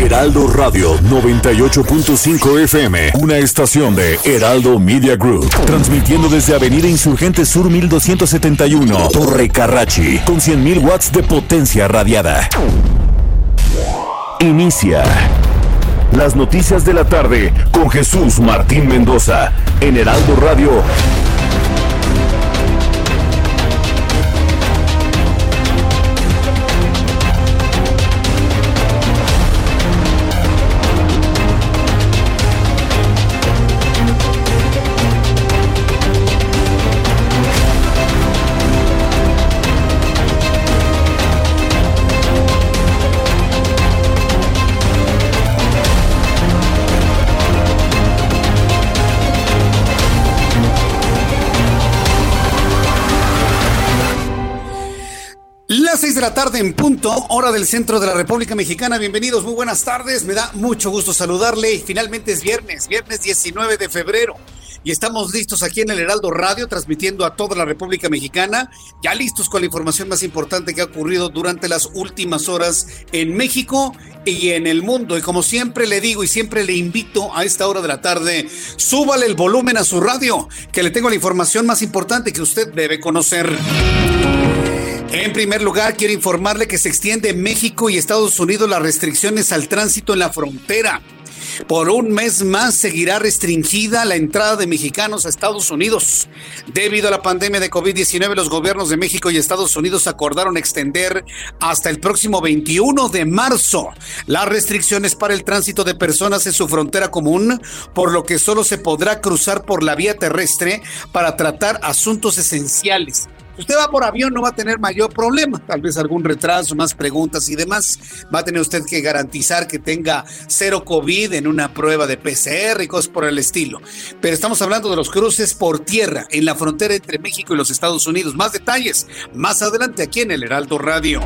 Heraldo Radio 98.5 FM, una estación de Heraldo Media Group, transmitiendo desde Avenida Insurgente Sur 1271, Torre Carrachi, con 100.000 watts de potencia radiada. Inicia las noticias de la tarde con Jesús Martín Mendoza en Heraldo Radio. De la tarde en punto, hora del centro de la República Mexicana. Bienvenidos, muy buenas tardes. Me da mucho gusto saludarle. Finalmente es viernes, viernes 19 de febrero. Y estamos listos aquí en el Heraldo Radio, transmitiendo a toda la República Mexicana, ya listos con la información más importante que ha ocurrido durante las últimas horas en México y en el mundo. Y como siempre le digo y siempre le invito a esta hora de la tarde, súbale el volumen a su radio, que le tengo la información más importante que usted debe conocer. En primer lugar, quiero informarle que se extiende en México y Estados Unidos las restricciones al tránsito en la frontera. Por un mes más seguirá restringida la entrada de mexicanos a Estados Unidos. Debido a la pandemia de COVID-19, los gobiernos de México y Estados Unidos acordaron extender hasta el próximo 21 de marzo las restricciones para el tránsito de personas en su frontera común, por lo que solo se podrá cruzar por la vía terrestre para tratar asuntos esenciales usted va por avión no va a tener mayor problema, tal vez algún retraso, más preguntas y demás. Va a tener usted que garantizar que tenga cero COVID en una prueba de PCR y cosas por el estilo. Pero estamos hablando de los cruces por tierra en la frontera entre México y los Estados Unidos. Más detalles más adelante aquí en el Heraldo Radio.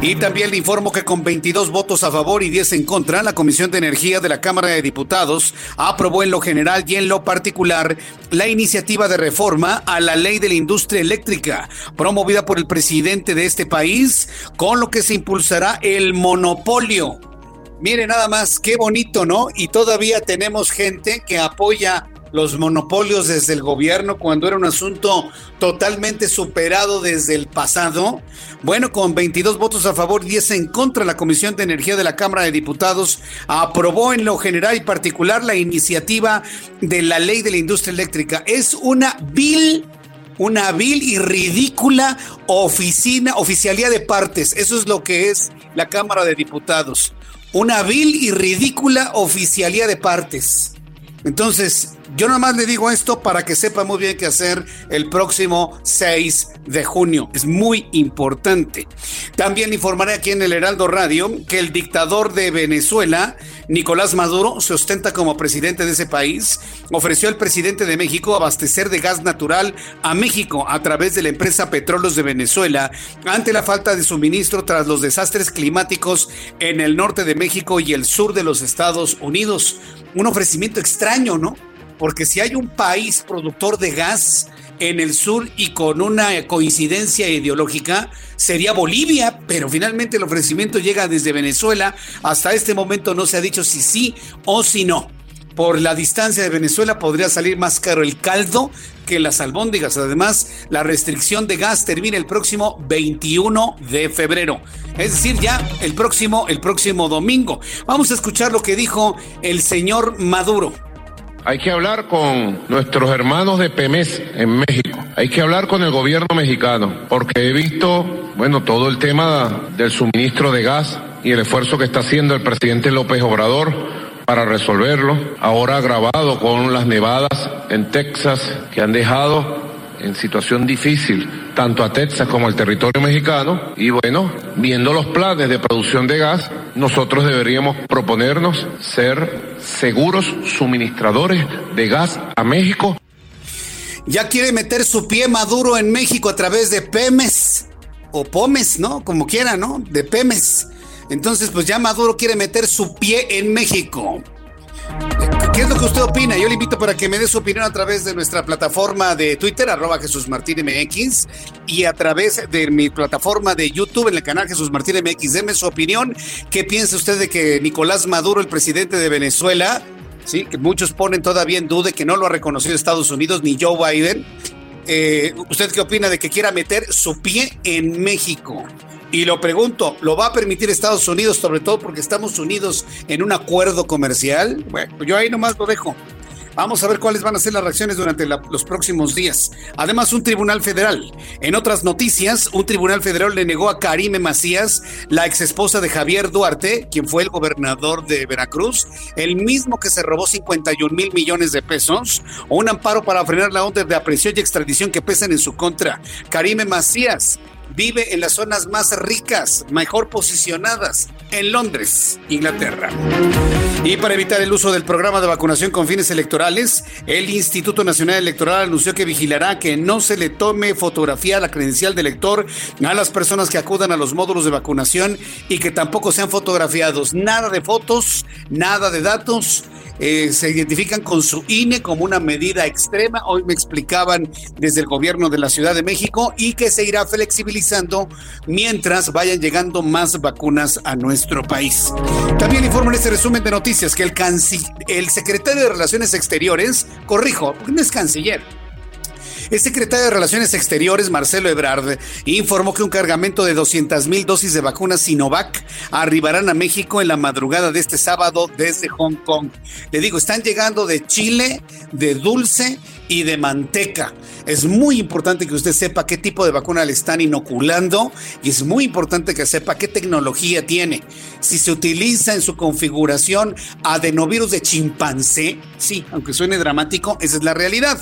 Y también le informo que con 22 votos a favor y 10 en contra, la Comisión de Energía de la Cámara de Diputados aprobó en lo general y en lo particular la iniciativa de reforma a la ley de la industria eléctrica, promovida por el presidente de este país, con lo que se impulsará el monopolio. Mire nada más, qué bonito, ¿no? Y todavía tenemos gente que apoya los monopolios desde el gobierno cuando era un asunto totalmente superado desde el pasado. Bueno, con 22 votos a favor y 10 en contra, la Comisión de Energía de la Cámara de Diputados aprobó en lo general y particular la iniciativa de la ley de la industria eléctrica. Es una vil una vil y ridícula oficina, oficialía de partes. Eso es lo que es la Cámara de Diputados. Una vil y ridícula oficialía de partes. Entonces, yo nada más le digo esto para que sepa muy bien qué hacer el próximo 6 de junio. Es muy importante. También informaré aquí en el Heraldo Radio que el dictador de Venezuela, Nicolás Maduro, se ostenta como presidente de ese país. Ofreció al presidente de México abastecer de gas natural a México a través de la empresa Petróleos de Venezuela ante la falta de suministro tras los desastres climáticos en el norte de México y el sur de los Estados Unidos. Un ofrecimiento extraño, ¿no? Porque si hay un país productor de gas en el sur y con una coincidencia ideológica sería Bolivia, pero finalmente el ofrecimiento llega desde Venezuela. Hasta este momento no se ha dicho si sí o si no. Por la distancia de Venezuela podría salir más caro el caldo que las albóndigas. Además, la restricción de gas termina el próximo 21 de febrero. Es decir, ya el próximo, el próximo domingo. Vamos a escuchar lo que dijo el señor Maduro. Hay que hablar con nuestros hermanos de PEMES en México. Hay que hablar con el gobierno mexicano, porque he visto, bueno, todo el tema del suministro de gas y el esfuerzo que está haciendo el presidente López Obrador para resolverlo. Ahora agravado con las nevadas en Texas que han dejado en situación difícil tanto a Texas como al territorio mexicano y bueno, viendo los planes de producción de gas, nosotros deberíamos proponernos ser seguros suministradores de gas a México. Ya quiere meter su pie Maduro en México a través de Pemes o Pomes, ¿no? Como quiera, ¿no? De Pemes. Entonces, pues ya Maduro quiere meter su pie en México. ¿Qué es lo que usted opina? Yo le invito para que me dé su opinión a través de nuestra plataforma de Twitter, arroba Jesús Martín MX, y a través de mi plataforma de YouTube en el canal Jesús Martín MX. Deme su opinión. ¿Qué piensa usted de que Nicolás Maduro, el presidente de Venezuela, sí, que muchos ponen todavía en duda que no lo ha reconocido Estados Unidos ni Joe Biden? Eh, ¿Usted qué opina de que quiera meter su pie en México? Y lo pregunto, ¿lo va a permitir Estados Unidos, sobre todo porque estamos unidos en un acuerdo comercial? Bueno, yo ahí nomás lo dejo. Vamos a ver cuáles van a ser las reacciones durante los próximos días. Además, un tribunal federal. En otras noticias, un tribunal federal le negó a Karime Macías, la ex esposa de Javier Duarte, quien fue el gobernador de Veracruz, el mismo que se robó 51 mil millones de pesos, un amparo para frenar la orden de aprehensión y extradición que pesan en su contra. Karime Macías vive en las zonas más ricas, mejor posicionadas, en Londres, Inglaterra. Y para evitar el uso del programa de vacunación con fines electorales, el Instituto Nacional Electoral anunció que vigilará que no se le tome fotografía a la credencial de elector a las personas que acudan a los módulos de vacunación y que tampoco sean fotografiados. Nada de fotos, nada de datos eh, se identifican con su INE como una medida extrema. Hoy me explicaban desde el gobierno de la Ciudad de México y que se irá flexibilizando mientras vayan llegando más vacunas a nuestro país. También informo en este resumen de noticias que el, el secretario de Relaciones Exteriores, corrijo, no es canciller, el secretario de Relaciones Exteriores, Marcelo Ebrard, informó que un cargamento de 200 mil dosis de vacunas Sinovac arribarán a México en la madrugada de este sábado desde Hong Kong. Le digo, están llegando de Chile, de dulce y de manteca. Es muy importante que usted sepa qué tipo de vacuna le están inoculando y es muy importante que sepa qué tecnología tiene. Si se utiliza en su configuración adenovirus de chimpancé, sí, aunque suene dramático, esa es la realidad.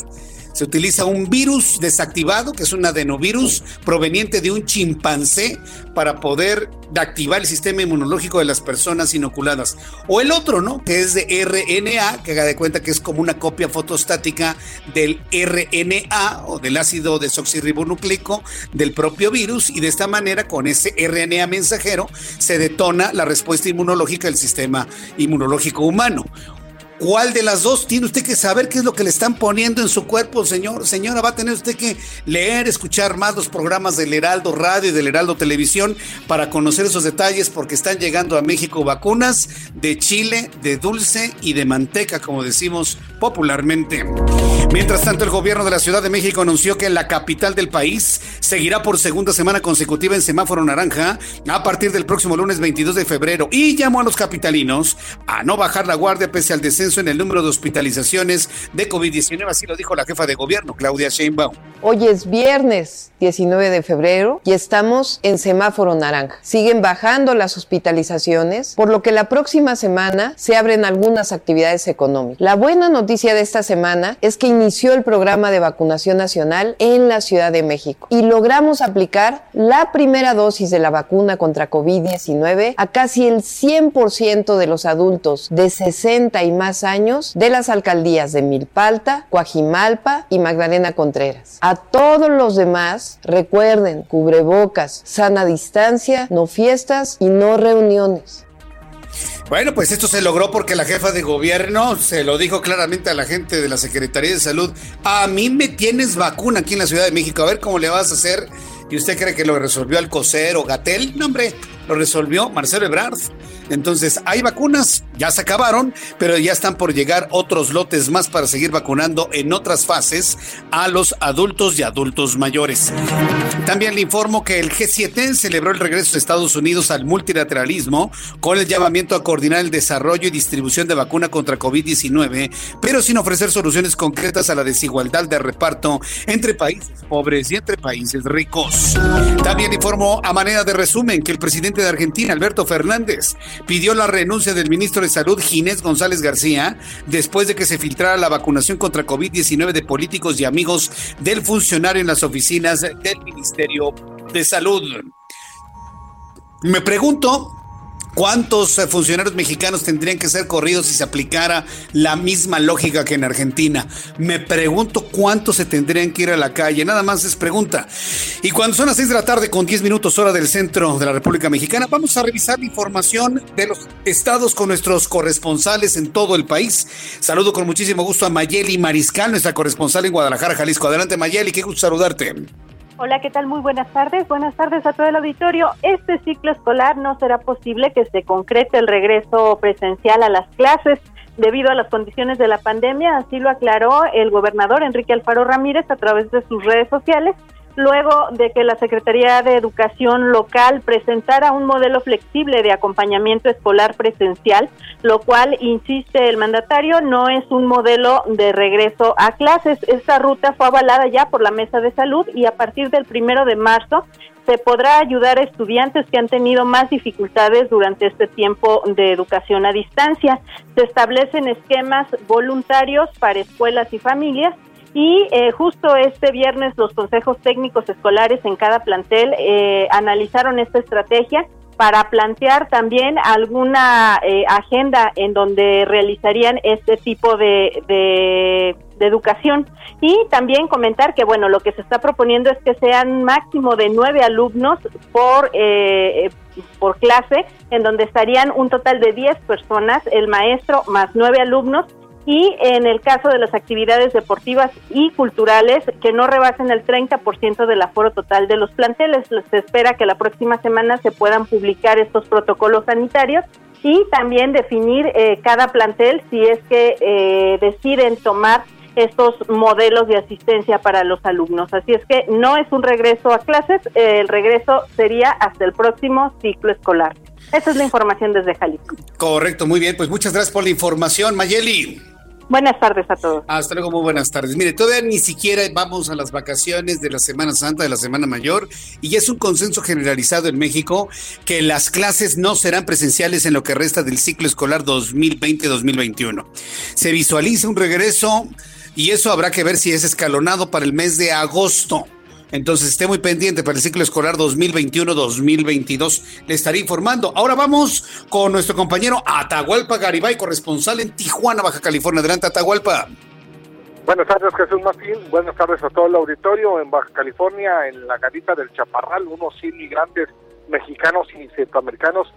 Se utiliza un virus desactivado, que es un adenovirus proveniente de un chimpancé, para poder activar el sistema inmunológico de las personas inoculadas. O el otro, ¿no? Que es de RNA, que haga de cuenta que es como una copia fotostática del RNA o del ácido desoxirribonucleico del propio virus y de esta manera con ese RNA mensajero se detona la respuesta inmunológica del sistema inmunológico humano. ¿Cuál de las dos tiene usted que saber qué es lo que le están poniendo en su cuerpo, señor? Señora, va a tener usted que leer, escuchar más los programas del Heraldo Radio y del Heraldo Televisión para conocer esos detalles porque están llegando a México vacunas de chile, de dulce y de manteca, como decimos popularmente. Mientras tanto, el gobierno de la Ciudad de México anunció que la capital del país seguirá por segunda semana consecutiva en semáforo naranja a partir del próximo lunes 22 de febrero y llamó a los capitalinos a no bajar la guardia pese al descenso en el número de hospitalizaciones de COVID-19, así lo dijo la jefa de gobierno, Claudia Sheinbaum. Hoy es viernes 19 de febrero y estamos en semáforo naranja. Siguen bajando las hospitalizaciones, por lo que la próxima semana se abren algunas actividades económicas. La buena noticia de esta semana es que inició el programa de vacunación nacional en la Ciudad de México y logramos aplicar la primera dosis de la vacuna contra COVID-19 a casi el 100% de los adultos de 60 y más años de las alcaldías de Milpalta, Coajimalpa y Magdalena Contreras. A todos los demás, recuerden, cubrebocas, sana distancia, no fiestas y no reuniones. Bueno, pues esto se logró porque la jefa de gobierno se lo dijo claramente a la gente de la Secretaría de Salud. A mí me tienes vacuna aquí en la Ciudad de México. A ver cómo le vas a hacer. ¿Y usted cree que lo resolvió Alcocer o Gatel? No, hombre, lo resolvió Marcelo Ebrard. Entonces, hay vacunas, ya se acabaron, pero ya están por llegar otros lotes más para seguir vacunando en otras fases a los adultos y adultos mayores. También le informo que el G7 celebró el regreso de Estados Unidos al multilateralismo con el llamamiento a coordinar el desarrollo y distribución de vacuna contra COVID-19, pero sin ofrecer soluciones concretas a la desigualdad de reparto entre países pobres y entre países ricos. También informó a manera de resumen que el presidente de Argentina, Alberto Fernández, pidió la renuncia del ministro de Salud, Ginés González García, después de que se filtrara la vacunación contra COVID-19 de políticos y amigos del funcionario en las oficinas del Ministerio de Salud. Me pregunto ¿Cuántos eh, funcionarios mexicanos tendrían que ser corridos si se aplicara la misma lógica que en Argentina? Me pregunto cuántos se tendrían que ir a la calle. Nada más es pregunta. Y cuando son las 6 de la tarde con 10 minutos hora del centro de la República Mexicana, vamos a revisar la información de los estados con nuestros corresponsales en todo el país. Saludo con muchísimo gusto a Mayeli Mariscal, nuestra corresponsal en Guadalajara, Jalisco. Adelante Mayeli, qué gusto saludarte. Hola, ¿qué tal? Muy buenas tardes. Buenas tardes a todo el auditorio. Este ciclo escolar no será posible que se concrete el regreso presencial a las clases debido a las condiciones de la pandemia, así lo aclaró el gobernador Enrique Alfaro Ramírez a través de sus redes sociales luego de que la Secretaría de Educación local presentara un modelo flexible de acompañamiento escolar presencial, lo cual, insiste el mandatario, no es un modelo de regreso a clases. Esta ruta fue avalada ya por la Mesa de Salud y a partir del primero de marzo se podrá ayudar a estudiantes que han tenido más dificultades durante este tiempo de educación a distancia. Se establecen esquemas voluntarios para escuelas y familias y eh, justo este viernes los consejos técnicos escolares en cada plantel eh, analizaron esta estrategia para plantear también alguna eh, agenda en donde realizarían este tipo de, de, educación. Y también comentar que, bueno, lo que se está proponiendo es que sean máximo de nueve alumnos por, por clase, en donde estarían un total de diez personas, el maestro más nueve alumnos, y en el caso de las actividades deportivas y culturales que no rebasen el 30% del aforo total de los planteles. Se espera que la próxima semana se puedan publicar estos protocolos sanitarios y también definir eh, cada plantel si es que eh, deciden tomar estos modelos de asistencia para los alumnos. Así es que no es un regreso a clases, el regreso sería hasta el próximo ciclo escolar. Esa es la información desde Jalisco. Correcto, muy bien. Pues muchas gracias por la información, Mayeli. Buenas tardes a todos. Hasta luego, muy buenas tardes. Mire, todavía ni siquiera vamos a las vacaciones de la Semana Santa, de la Semana Mayor, y ya es un consenso generalizado en México que las clases no serán presenciales en lo que resta del ciclo escolar 2020-2021. Se visualiza un regreso y eso habrá que ver si es escalonado para el mes de agosto. Entonces esté muy pendiente para el ciclo escolar 2021-2022. Le estaré informando. Ahora vamos con nuestro compañero Atahualpa Garibay, corresponsal en Tijuana, Baja California. Adelante, Atahualpa. Buenas tardes, Jesús Martín. Buenas tardes a todo el auditorio en Baja California, en la garita del Chaparral. Unos inmigrantes mexicanos y centroamericanos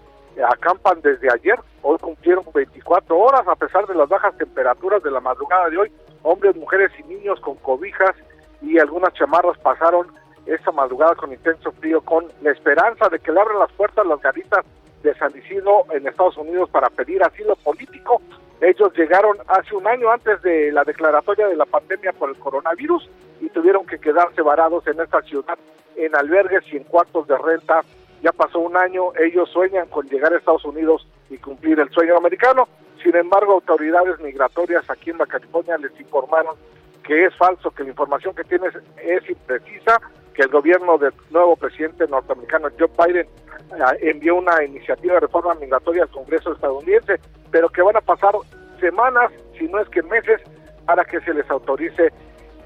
acampan desde ayer. Hoy cumplieron 24 horas a pesar de las bajas temperaturas de la madrugada de hoy. Hombres, mujeres y niños con cobijas y algunas chamarras pasaron esta madrugada con intenso frío con la esperanza de que le abran las puertas las garitas de San Isidro en Estados Unidos para pedir asilo político. Ellos llegaron hace un año antes de la declaratoria de la pandemia por el coronavirus y tuvieron que quedarse varados en esta ciudad en albergues y en cuartos de renta. Ya pasó un año, ellos sueñan con llegar a Estados Unidos y cumplir el sueño americano. Sin embargo, autoridades migratorias aquí en la California les informaron que es falso, que la información que tienes es imprecisa, que el gobierno del nuevo presidente norteamericano Joe Biden ah, envió una iniciativa de reforma migratoria al Congreso estadounidense, pero que van a pasar semanas, si no es que meses, para que se les autorice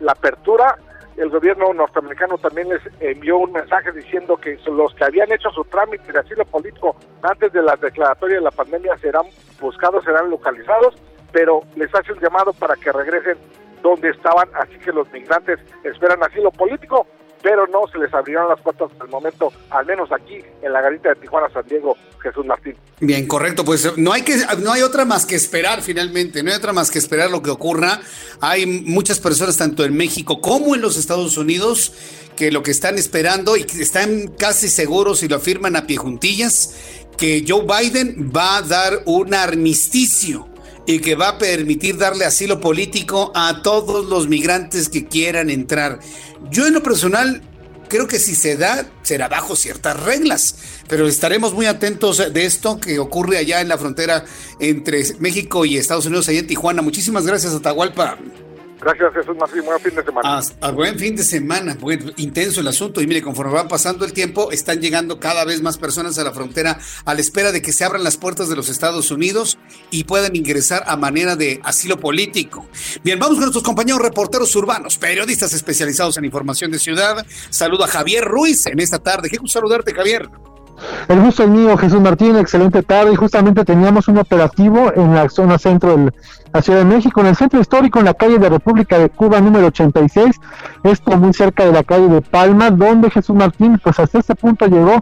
la apertura. El gobierno norteamericano también les envió un mensaje diciendo que los que habían hecho su trámite de asilo político antes de la declaratoria de la pandemia serán buscados, serán localizados, pero les hace un llamado para que regresen donde estaban, así que los migrantes esperan asilo político, pero no se les abrieron las puertas el momento, al menos aquí en la garita de Tijuana, San Diego, Jesús Martín. Bien, correcto, pues no hay que no hay otra más que esperar finalmente, no hay otra más que esperar lo que ocurra. Hay muchas personas tanto en México como en los Estados Unidos que lo que están esperando y que están casi seguros y lo afirman a pie juntillas que Joe Biden va a dar un armisticio y que va a permitir darle asilo político a todos los migrantes que quieran entrar. Yo en lo personal creo que si se da, será bajo ciertas reglas, pero estaremos muy atentos de esto que ocurre allá en la frontera entre México y Estados Unidos, allá en Tijuana. Muchísimas gracias, Atahualpa. Gracias, Jesús Martín. Buen fin de semana. A, buen fin de semana. Bueno, intenso el asunto. Y mire, conforme va pasando el tiempo, están llegando cada vez más personas a la frontera a la espera de que se abran las puertas de los Estados Unidos y puedan ingresar a manera de asilo político. Bien, vamos con nuestros compañeros reporteros urbanos, periodistas especializados en información de ciudad. Saludo a Javier Ruiz en esta tarde. Qué gusto saludarte, Javier. El gusto es mío, Jesús Martín, excelente tarde. Y justamente teníamos un operativo en la zona centro de la Ciudad de México, en el centro histórico, en la calle de República de Cuba número 86, esto muy cerca de la calle de Palma, donde Jesús Martín, pues hasta este punto llegó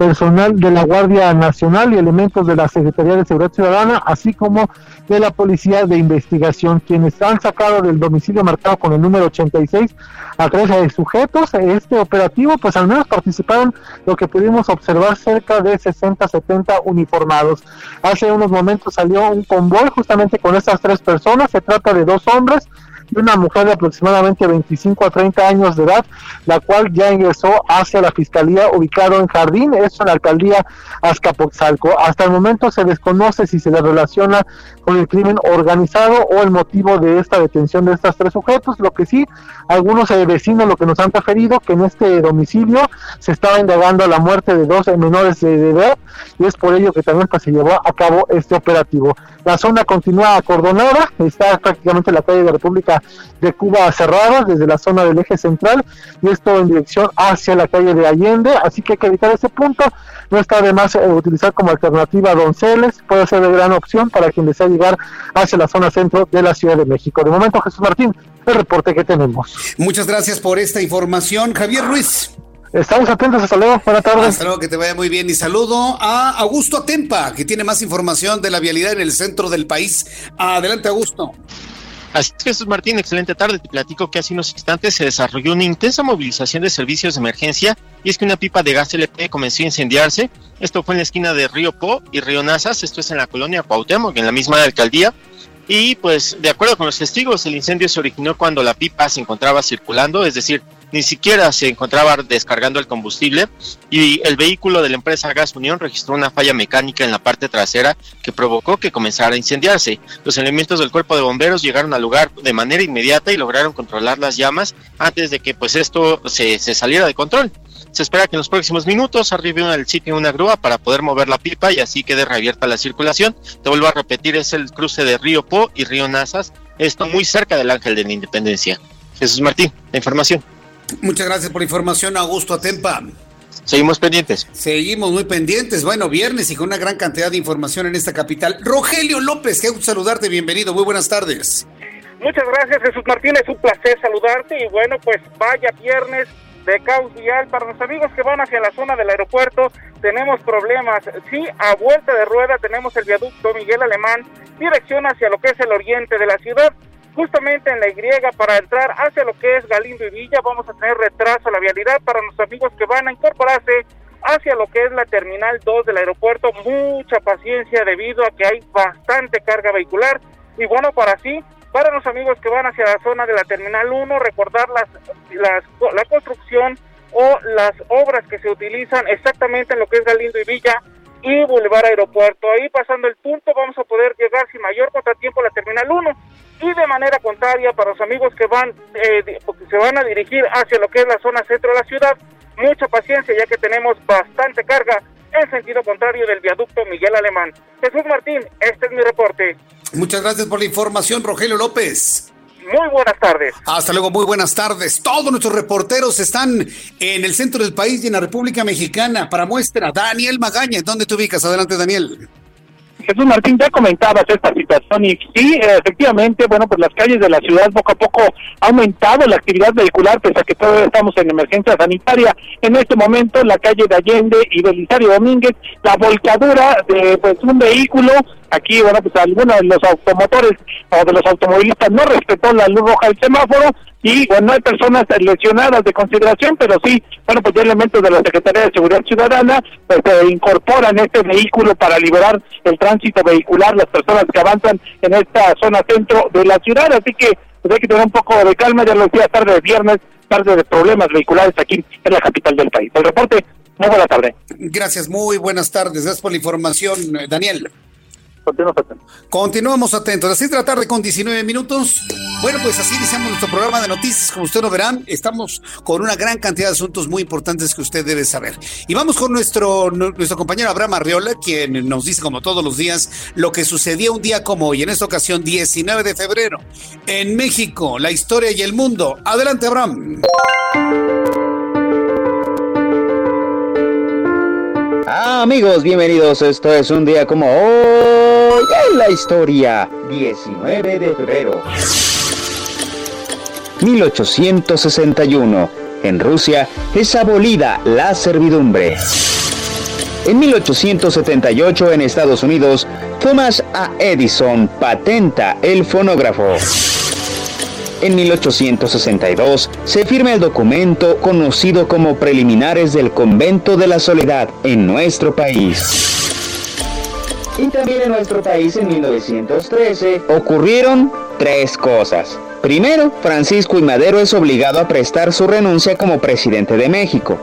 personal de la Guardia Nacional y elementos de la Secretaría de Seguridad Ciudadana, así como de la Policía de Investigación, quienes han sacado del domicilio marcado con el número 86 a tres de sujetos. Este operativo, pues al menos participaron lo que pudimos observar cerca de 60, 70 uniformados. Hace unos momentos salió un convoy justamente con estas tres personas, se trata de dos hombres, y una mujer de aproximadamente 25 a 30 años de edad, la cual ya ingresó hacia la fiscalía ubicado en Jardín, esto en la alcaldía Azcapotzalco. Hasta el momento se desconoce si se le relaciona con el crimen organizado o el motivo de esta detención de estos tres sujetos. Lo que sí, algunos eh, vecinos lo que nos han referido que en este domicilio se estaba indagando la muerte de dos menores de edad y es por ello que también pues, se llevó a cabo este operativo. La zona continúa acordonada, está prácticamente la calle de República de Cuba cerrada desde la zona del eje central y esto en dirección hacia la calle de Allende, así que hay que evitar ese punto. No está de más eh, utilizar como alternativa Donceles, puede ser de gran opción para quien desea llegar hacia la zona centro de la Ciudad de México. De momento, Jesús Martín, el reporte que tenemos. Muchas gracias por esta información, Javier Ruiz. Estamos atentos, hasta luego, buenas tardes. Hasta luego, que te vaya muy bien. Y saludo a Augusto Atempa, que tiene más información de la vialidad en el centro del país. Adelante, Augusto. Así es, Jesús Martín, excelente tarde. Te platico que hace unos instantes se desarrolló una intensa movilización de servicios de emergencia y es que una pipa de gas LP comenzó a incendiarse. Esto fue en la esquina de Río Po y Río Nazas, esto es en la colonia Cuauhtémoc, en la misma alcaldía. Y pues, de acuerdo con los testigos, el incendio se originó cuando la pipa se encontraba circulando, es decir, ni siquiera se encontraba descargando el combustible y el vehículo de la empresa Gas Unión registró una falla mecánica en la parte trasera que provocó que comenzara a incendiarse. Los elementos del cuerpo de bomberos llegaron al lugar de manera inmediata y lograron controlar las llamas antes de que pues esto se, saliera de control. Se espera que en los próximos minutos arribe al sitio una grúa para poder mover la pipa y así quede reabierta la circulación. Te vuelvo a repetir, es el cruce de Río Po y Río Nazas, esto muy cerca del Ángel de la Independencia. Jesús Martín, la información. Muchas gracias por la información, Augusto Atempa. Seguimos pendientes. Seguimos muy pendientes. Bueno, viernes y con una gran cantidad de información en esta capital. Rogelio López, qué gusto saludarte, bienvenido, muy buenas tardes. Muchas gracias, Jesús Martín, es un placer saludarte y bueno, pues vaya viernes de caos vial. Para los amigos que van hacia la zona del aeropuerto, tenemos problemas. Sí, a vuelta de rueda tenemos el viaducto Miguel Alemán, dirección hacia lo que es el oriente de la ciudad. Justamente en la Y para entrar hacia lo que es Galindo y Villa vamos a tener retraso a la vialidad para los amigos que van a incorporarse hacia lo que es la terminal 2 del aeropuerto. Mucha paciencia debido a que hay bastante carga vehicular. Y bueno, para así para los amigos que van hacia la zona de la Terminal 1, recordar las, las, la construcción o las obras que se utilizan exactamente en lo que es Galindo y Villa y Boulevard Aeropuerto. Ahí pasando el punto vamos a poder llegar sin mayor contratiempo a la Terminal 1 y de manera contraria para los amigos que van eh, se van a dirigir hacia lo que es la zona centro de la ciudad, mucha paciencia ya que tenemos bastante carga en sentido contrario del viaducto Miguel Alemán. Jesús Martín, este es mi reporte. Muchas gracias por la información, Rogelio López. Muy buenas tardes. Hasta luego, muy buenas tardes. Todos nuestros reporteros están en el centro del país y en la República Mexicana para muestra. Daniel Magaña, ¿dónde te ubicas? Adelante, Daniel. Jesús Martín, ya comentabas esta situación y sí, efectivamente, bueno, pues las calles de la ciudad poco a poco ha aumentado la actividad vehicular, pese a que todavía estamos en emergencia sanitaria. En este momento, la calle de Allende y Belisario Domínguez, la volcadura de pues un vehículo aquí, bueno, pues algunos de los automotores o de los automovilistas no respetó la luz roja del semáforo y bueno, no hay personas lesionadas de consideración, pero sí, bueno, pues ya elementos de la Secretaría de Seguridad Ciudadana pues incorporan este vehículo para liberar el tránsito vehicular, las personas que avanzan en esta zona centro de la ciudad, así que pues hay que tener un poco de calma, ya lo decía, tarde de viernes, tarde de problemas vehiculares aquí en la capital del país. El reporte, muy buena tarde. Gracias, muy buenas tardes, gracias por la información, Daniel. Continuamos atentos. Continuamos atentos. Las 6 de la tarde con 19 minutos. Bueno, pues así iniciamos nuestro programa de noticias. Como usted lo verán, estamos con una gran cantidad de asuntos muy importantes que usted debe saber. Y vamos con nuestro, nuestro compañero Abraham Arriola, quien nos dice, como todos los días, lo que sucedió un día como hoy, en esta ocasión, 19 de febrero, en México, la historia y el mundo. Adelante, Abraham. Amigos, bienvenidos. Esto es un día como hoy en la historia. 19 de febrero. 1861. En Rusia es abolida la servidumbre. En 1878 en Estados Unidos, Thomas A. Edison patenta el fonógrafo. En 1862 se firma el documento conocido como Preliminares del Convento de la Soledad en nuestro país. Y también en nuestro país en 1913 ocurrieron tres cosas. Primero, Francisco y Madero es obligado a prestar su renuncia como presidente de México.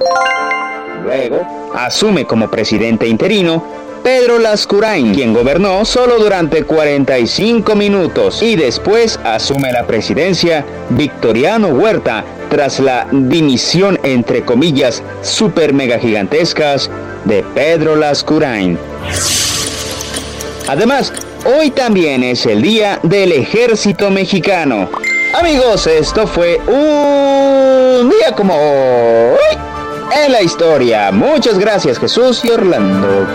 Luego, asume como presidente interino Pedro Lascurain, quien gobernó solo durante 45 minutos y después asume la presidencia Victoriano Huerta tras la dimisión entre comillas super mega gigantescas de Pedro Lascurain. Además, hoy también es el día del ejército mexicano. Amigos, esto fue un día como hoy en la historia. Muchas gracias Jesús y Orlando.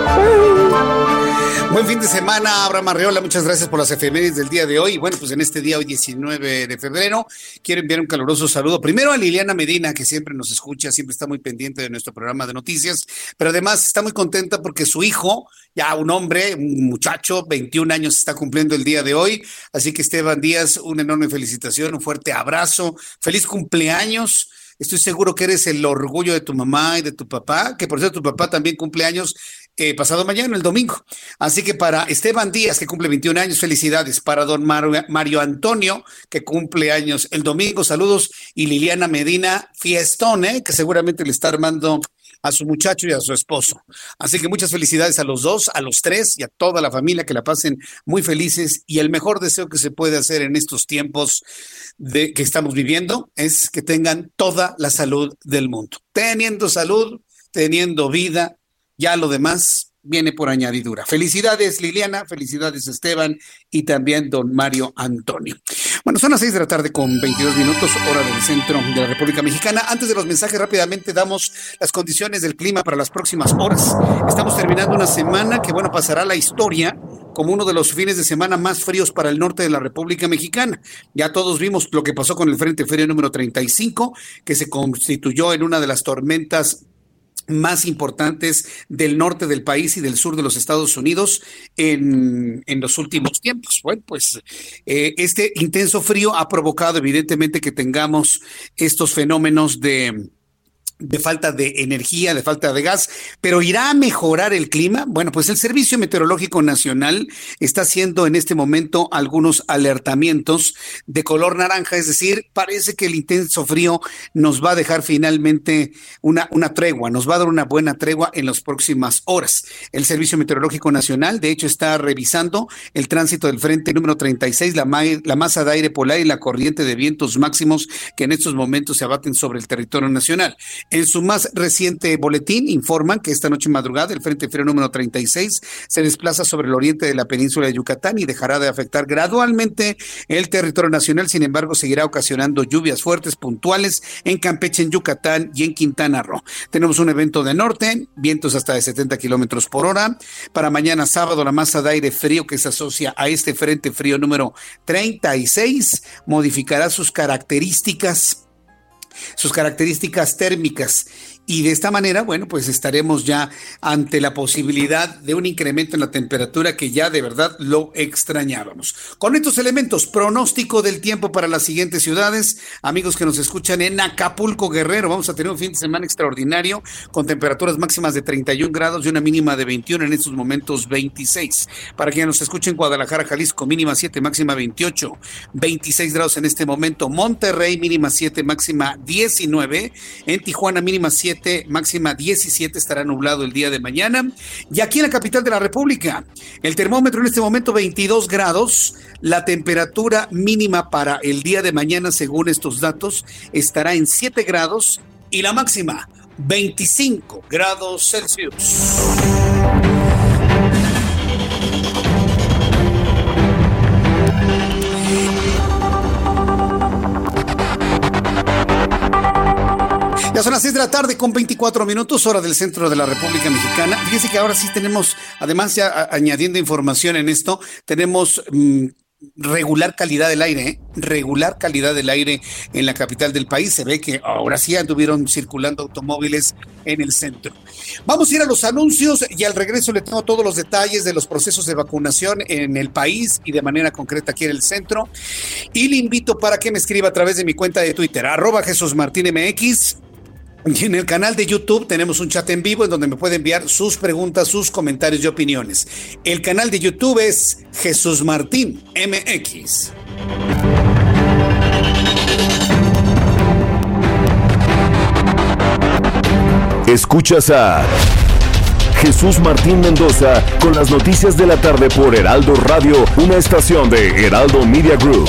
Buen fin de semana, Abraham Arreola. Muchas gracias por las efemérides del día de hoy. Bueno, pues en este día, hoy 19 de febrero, quiero enviar un caluroso saludo. Primero a Liliana Medina, que siempre nos escucha, siempre está muy pendiente de nuestro programa de noticias, pero además está muy contenta porque su hijo, ya un hombre, un muchacho, 21 años, está cumpliendo el día de hoy. Así que Esteban Díaz, una enorme felicitación, un fuerte abrazo. Feliz cumpleaños. Estoy seguro que eres el orgullo de tu mamá y de tu papá, que por cierto tu papá también cumple años eh, pasado mañana, el domingo. Así que para Esteban Díaz, que cumple 21 años, felicidades. Para don Mario, Antonio, que cumple años el domingo, saludos. Y Liliana Medina, fiestón, ¿eh? que seguramente le está armando a su muchacho y a su esposo. Así que muchas felicidades a los dos, a los tres y a toda la familia que la pasen muy felices. Y el mejor deseo que se puede hacer en estos tiempos de, que estamos viviendo es que tengan toda la salud del mundo. Teniendo salud, teniendo vida, ya lo demás viene por añadidura. Felicidades Liliana, felicidades Esteban y también don Mario Antonio. Bueno, son las seis de la tarde con 22 minutos, hora del centro de la República Mexicana. Antes de los mensajes, rápidamente damos las condiciones del clima para las próximas horas. Estamos terminando una semana que, bueno, pasará la historia como uno de los fines de semana más fríos para el norte de la República Mexicana. Ya todos vimos lo que pasó con el Frente Frío número 35, que se constituyó en una de las tormentas más importantes del norte del país y del sur de los Estados Unidos en, en los últimos tiempos. Bueno, pues eh, este intenso frío ha provocado evidentemente que tengamos estos fenómenos de de falta de energía, de falta de gas, pero irá a mejorar el clima. Bueno, pues el Servicio Meteorológico Nacional está haciendo en este momento algunos alertamientos de color naranja, es decir, parece que el intenso frío nos va a dejar finalmente una, una tregua, nos va a dar una buena tregua en las próximas horas. El Servicio Meteorológico Nacional, de hecho, está revisando el tránsito del frente número 36, la, la masa de aire polar y la corriente de vientos máximos que en estos momentos se abaten sobre el territorio nacional. En su más reciente boletín informan que esta noche madrugada el Frente Frío número 36 se desplaza sobre el oriente de la península de Yucatán y dejará de afectar gradualmente el territorio nacional. Sin embargo, seguirá ocasionando lluvias fuertes puntuales en Campeche, en Yucatán y en Quintana Roo. Tenemos un evento de norte, vientos hasta de 70 kilómetros por hora. Para mañana sábado, la masa de aire frío que se asocia a este Frente Frío número 36 modificará sus características sus características térmicas y de esta manera, bueno, pues estaremos ya ante la posibilidad de un incremento en la temperatura que ya de verdad lo extrañábamos. Con estos elementos, pronóstico del tiempo para las siguientes ciudades, amigos que nos escuchan en Acapulco Guerrero, vamos a tener un fin de semana extraordinario con temperaturas máximas de 31 grados y una mínima de 21, en estos momentos 26. Para quienes nos escuchen en Guadalajara, Jalisco, mínima 7, máxima 28, 26 grados en este momento. Monterrey, mínima 7, máxima 19. En Tijuana, mínima 7 17, máxima 17, estará nublado el día de mañana. Y aquí en la capital de la República, el termómetro en este momento 22 grados, la temperatura mínima para el día de mañana, según estos datos, estará en 7 grados y la máxima 25 grados Celsius. Son las 6 de la tarde con 24 minutos, hora del centro de la República Mexicana. Fíjense que ahora sí tenemos, además ya añadiendo información en esto, tenemos mm, regular calidad del aire, ¿eh? regular calidad del aire en la capital del país. Se ve que ahora sí anduvieron circulando automóviles en el centro. Vamos a ir a los anuncios y al regreso le tengo todos los detalles de los procesos de vacunación en el país y de manera concreta aquí en el centro. Y le invito para que me escriba a través de mi cuenta de Twitter, arroba Jesús Martín MX en el canal de YouTube tenemos un chat en vivo en donde me puede enviar sus preguntas, sus comentarios y opiniones. El canal de YouTube es Jesús Martín MX. Escuchas a Jesús Martín Mendoza con las noticias de la tarde por Heraldo Radio, una estación de Heraldo Media Group.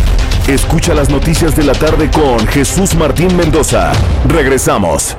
Escucha las noticias de la tarde con Jesús Martín Mendoza. Regresamos.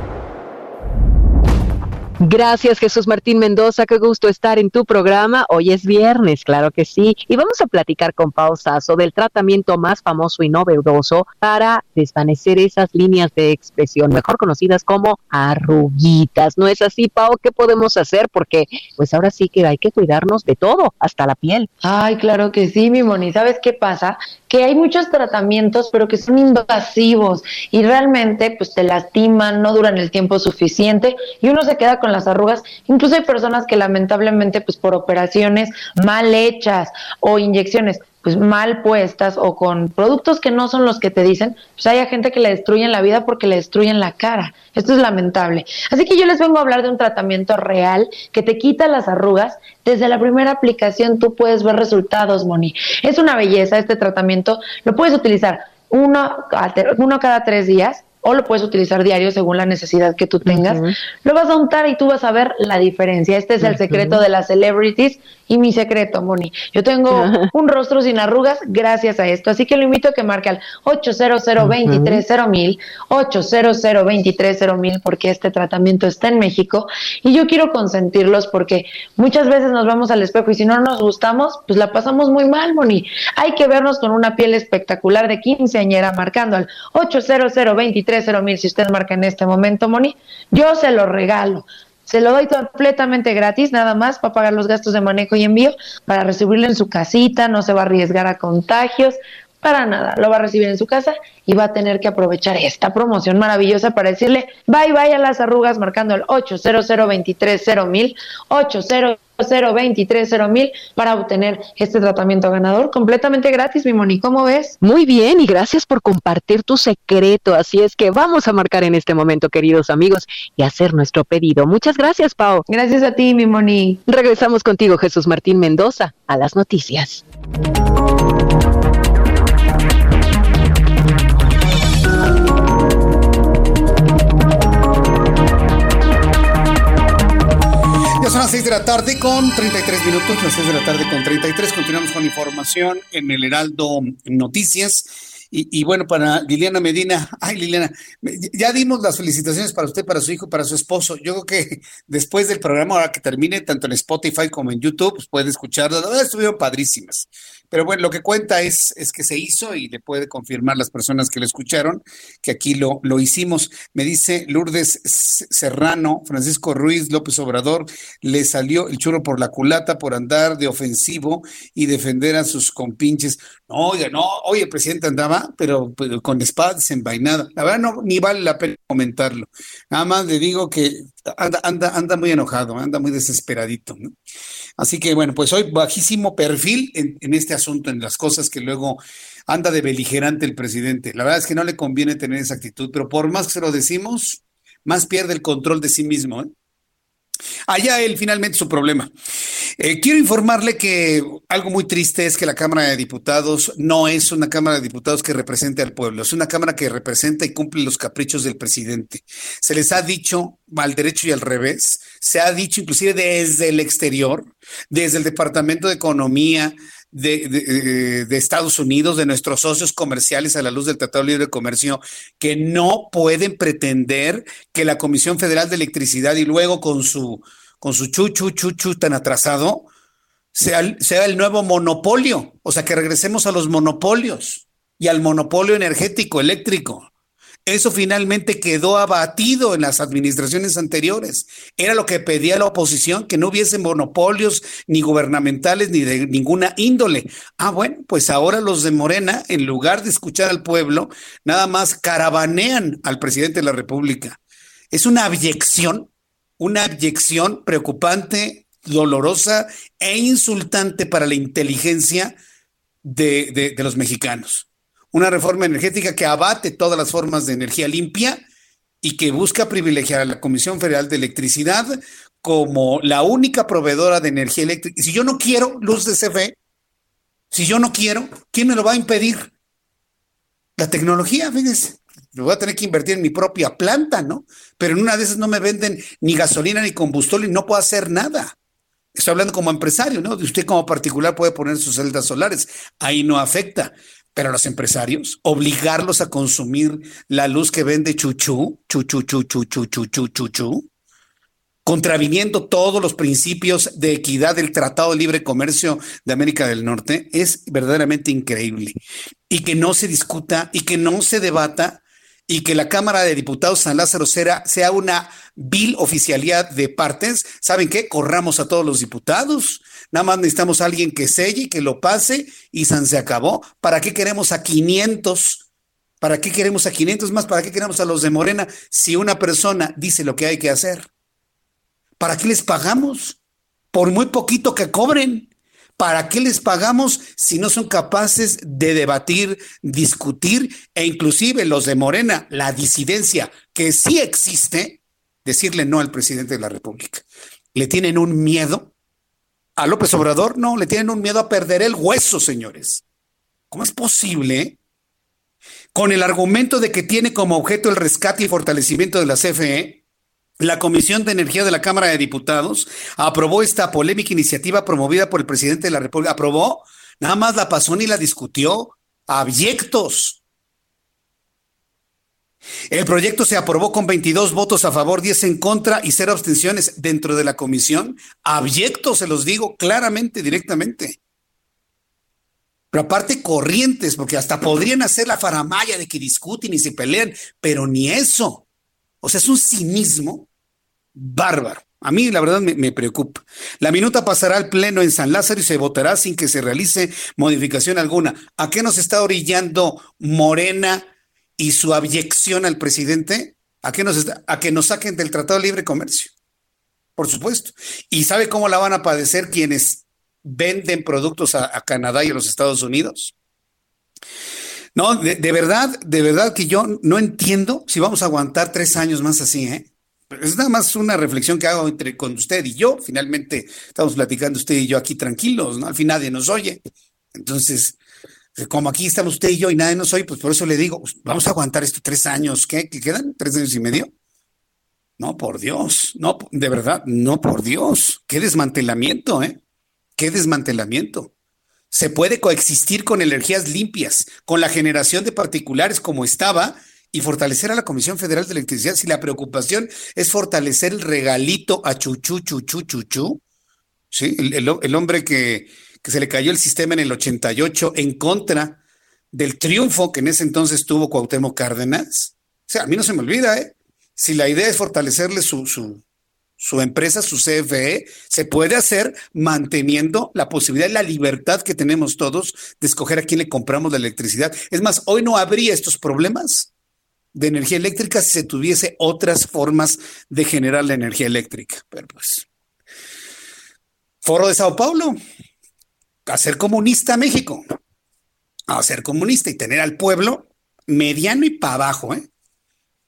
Gracias Jesús Martín Mendoza, qué gusto estar en tu programa. Hoy es viernes, claro que sí, y vamos a platicar con Pau Sasso del tratamiento más famoso y novedoso para desvanecer esas líneas de expresión, mejor conocidas como arruguitas. ¿No es así, Pau? ¿Qué podemos hacer? Porque pues ahora sí que hay que cuidarnos de todo, hasta la piel. Ay, claro que sí, mi Moni. ¿Sabes qué pasa? Que hay muchos tratamientos, pero que son invasivos y realmente pues te lastiman, no duran el tiempo suficiente y uno se queda con las arrugas. Incluso hay personas que lamentablemente, pues por operaciones mal hechas o inyecciones pues mal puestas o con productos que no son los que te dicen, pues hay gente que le destruyen la vida porque le destruyen la cara. Esto es lamentable. Así que yo les vengo a hablar de un tratamiento real que te quita las arrugas. Desde la primera aplicación tú puedes ver resultados, Moni. Es una belleza este tratamiento. Lo puedes utilizar uno, uno cada tres días o lo puedes utilizar diario según la necesidad que tú tengas. Lo vas a untar y tú vas a ver la diferencia. Este es el secreto de las celebrities y mi secreto, Moni. Yo tengo un rostro sin arrugas gracias a esto. Así que lo invito a que marque al 800 mil 800 mil porque este tratamiento está en México y yo quiero consentirlos porque muchas veces nos vamos al espejo y si no nos gustamos, pues la pasamos muy mal, Moni. Hay que vernos con una piel espectacular de quinceañera marcando al 800 mil si usted marca en este momento, Moni. Yo se lo regalo. Se lo doy completamente gratis, nada más para pagar los gastos de manejo y envío, para recibirlo en su casita, no se va a arriesgar a contagios, para nada, lo va a recibir en su casa y va a tener que aprovechar esta promoción maravillosa para decirle bye bye a las arrugas marcando el 800 mil 800 mil para obtener este tratamiento ganador completamente gratis, mi Moni. ¿Cómo ves? Muy bien y gracias por compartir tu secreto. Así es que vamos a marcar en este momento, queridos amigos, y hacer nuestro pedido. Muchas gracias, Pau. Gracias a ti, mi Moni. Regresamos contigo, Jesús Martín Mendoza, a las noticias. Las 6 de la tarde con 33 minutos, las 6 de la tarde con 33. Continuamos con información en el Heraldo Noticias. Y, bueno, para Liliana Medina, ay Liliana, ya dimos las felicitaciones para usted, para su hijo, para su esposo. Yo creo que después del programa, ahora que termine, tanto en Spotify como en YouTube, pues puede escucharlo. Estuvieron padrísimas. Pero bueno, lo que cuenta es, es que se hizo y le puede confirmar las personas que lo escucharon que aquí lo, lo hicimos. Me dice Lourdes Serrano, Francisco Ruiz López Obrador, le salió el churro por la culata por andar de ofensivo y defender a sus compinches. Oiga, no, hoy el presidente andaba, pero, con espada desenvainada. La verdad, no, ni vale la pena comentarlo. Nada más le digo que anda, anda, anda muy enojado, anda muy desesperadito. ¿no? Así que, bueno, pues hoy bajísimo perfil en, en este asunto, en las cosas que luego anda de beligerante el presidente. La verdad es que no le conviene tener esa actitud, pero por más que se lo decimos, más pierde el control de sí mismo. ¿eh? Allá él finalmente su problema. Eh, quiero informarle que algo muy triste es que la Cámara de Diputados no es una Cámara de Diputados que represente al pueblo, es una Cámara que representa y cumple los caprichos del presidente. Se les ha dicho al derecho y al revés, se ha dicho inclusive desde el exterior, desde el Departamento de Economía, de, de, Estados Unidos, de nuestros socios comerciales a la luz del Tratado Libre de Comercio, que no pueden pretender que la Comisión Federal de Electricidad y luego con su, con su chuchu, chuchu tan atrasado, sea, sea el nuevo monopolio, o sea, que regresemos a los monopolios y al monopolio energético, eléctrico. Eso finalmente quedó abatido en las administraciones anteriores. Era lo que pedía la oposición, que no hubiese monopolios ni gubernamentales ni de ninguna índole. Ah, bueno, pues ahora los de Morena, en lugar de escuchar al pueblo, nada más caravanean al presidente de la República. Es una abyección, una abyección preocupante, dolorosa e insultante para la inteligencia de los mexicanos una reforma energética que abate todas las formas de energía limpia y que busca privilegiar a la Comisión Federal de Electricidad como la única proveedora de energía eléctrica. Si yo no quiero luz de CFE, si yo no quiero, ¿quién me lo va a impedir? La tecnología, fíjense. Me voy a tener que invertir en mi propia planta, ¿no? Pero en una de esas no me venden ni gasolina ni combustible y no puedo hacer nada. Estoy hablando como empresario, ¿no? Usted como particular puede poner sus celdas solares. Ahí no afecta. Pero a los empresarios, obligarlos a consumir la luz que vende chuchu, chuchu, chuchu, chuchu, chuchu, chuchu, contraviniendo todos los principios de equidad del Tratado de Libre Comercio de América del Norte, es verdaderamente increíble. Y que no se discuta y que no se debata y que la Cámara de Diputados San Lázaro sea, sea una vil oficialidad de partes. ¿Saben qué? Corramos a todos los diputados Nada más necesitamos a alguien que selle, que lo pase y San se acabó. ¿Para qué queremos a 500? ¿Para qué queremos a 500 más? ¿Para qué queremos a los de Morena si una persona dice lo que hay que hacer? ¿Para qué les pagamos? Por muy poquito que cobren. ¿Para qué les pagamos si no son capaces de debatir, discutir e inclusive los de Morena, la disidencia que sí existe, decirle no al presidente de la República? Le tienen un miedo a López Obrador no, le tienen un miedo a perder el hueso, señores. ¿Cómo es posible? Con el argumento de que tiene como objeto el rescate y fortalecimiento de la CFE, la Comisión de Energía de la Cámara de Diputados aprobó esta polémica iniciativa promovida por el presidente de la República. Aprobó, nada más la pasó ni la discutió. Abyectos. El proyecto se aprobó con 22 votos a favor, 10 en contra y cero abstenciones dentro de la comisión. Abyecto, se los digo claramente, directamente. Pero aparte corrientes, porque hasta podrían hacer la faramaya de que discuten y se pelean, pero ni eso. O sea, es un cinismo bárbaro. A mí la verdad me, me, preocupa. La minuta pasará al pleno en San Lázaro y se votará sin que se realice modificación alguna. ¿A qué nos está orillando Morena y su abyección al presidente a que nos, a que nos saquen del Tratado de Libre Comercio. Por supuesto. ¿Y sabe cómo la van a padecer quienes venden productos a, Canadá y a los Estados Unidos? No, de, verdad, de verdad que yo no entiendo si vamos a aguantar tres años más así, ¿eh? Es nada más una reflexión que hago entre con usted y yo. Finalmente estamos platicando usted y yo aquí tranquilos, ¿no? Al fin nadie nos oye. Entonces, como aquí estamos usted y yo y nadie nos oye, pues por eso le digo, pues, vamos a aguantar estos tres años, ¿qué? ¿Qué quedan? ¿Tres años y medio? No, por Dios, no, de verdad, no, por Dios. Qué desmantelamiento, ¿eh? Qué desmantelamiento. Se puede coexistir con energías limpias, con la generación de particulares como estaba y fortalecer a la Comisión Federal de Electricidad. Si la preocupación es fortalecer el regalito a Chuchu, Chuchu, Chuchu, ¿sí? el hombre que, que se le cayó el sistema en el 88 en contra del triunfo que en ese entonces tuvo Cuauhtémoc Cárdenas. O sea, a mí no se me olvida, ¿eh? Si la idea es fortalecerle su, su, su empresa, su CFE, se puede hacer manteniendo la posibilidad y la libertad que tenemos todos de escoger a quién le compramos la electricidad. Es más, hoy no habría estos problemas de energía eléctrica si se tuviese otras formas de generar la energía eléctrica. Pero pues, Foro de Sao Paulo, hacer comunista México, hacer comunista y tener al pueblo mediano y para abajo, ¿eh?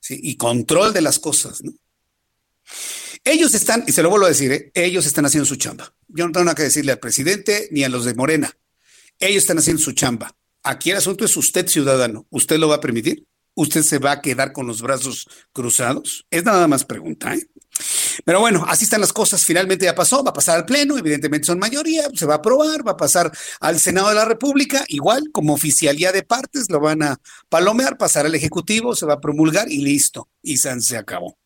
Sí, y control de las cosas, ¿no? Ellos están, y se lo vuelvo a decir, ¿eh? ellos están haciendo su chamba. Yo no tengo nada que decirle al presidente ni a los de Morena. Ellos están haciendo su chamba. Aquí el asunto es usted, ciudadano. ¿Usted lo va a permitir? ¿Usted se va a quedar con los brazos cruzados? Es nada más pregunta, ¿eh? Pero bueno, así están las cosas. Finalmente ya pasó, va a pasar al Pleno, evidentemente son mayoría, se va a aprobar, va a pasar al Senado de la República, igual como oficialía de partes, lo van a palomear, pasar al Ejecutivo, se va a promulgar y listo. Y se acabó.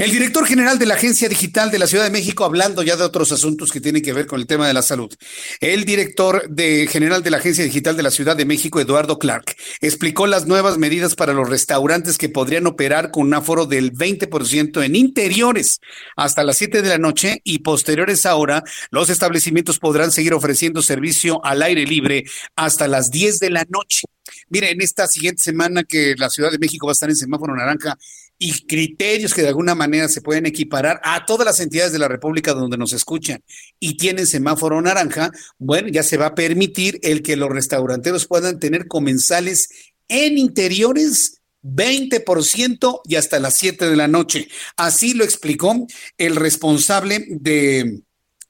El director general de la Agencia Digital de la Ciudad de México, hablando ya de otros asuntos que tienen que ver con el tema de la salud. El director de, general de la Agencia Digital de la Ciudad de México, Eduardo Clark, explicó las nuevas medidas para los restaurantes que podrían operar con un aforo del 20% en interiores hasta las 7 de la noche y posteriores ahora, los establecimientos podrán seguir ofreciendo servicio al aire libre hasta las 10 de la noche. Mire, en esta siguiente semana que la Ciudad de México va a estar en semáforo naranja, y criterios que de alguna manera se pueden equiparar a todas las entidades de la República donde nos escuchan y tienen semáforo naranja, bueno, ya se va a permitir el que los restauranteros puedan tener comensales en interiores 20% y hasta las 7 de la noche. Así lo explicó el responsable de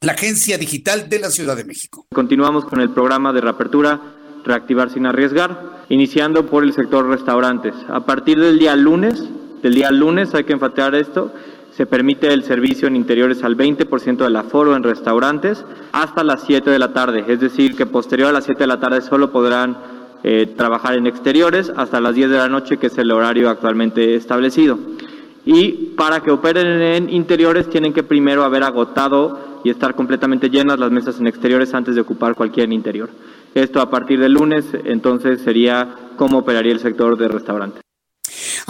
la Agencia Digital de la Ciudad de México. Continuamos con el programa de reapertura Reactivar sin arriesgar, iniciando por el sector restaurantes. A partir del día lunes del día lunes, hay que enfatizar esto, se permite el servicio en interiores al 20% del aforo en restaurantes hasta las 7 de la tarde, es decir, que posterior a las 7 de la tarde solo podrán eh, trabajar en exteriores hasta las 10 de la noche, que es el horario actualmente establecido. Y para que operen en interiores tienen que primero haber agotado y estar completamente llenas las mesas en exteriores antes de ocupar cualquier interior. Esto a partir del lunes, entonces sería cómo operaría el sector de restaurantes.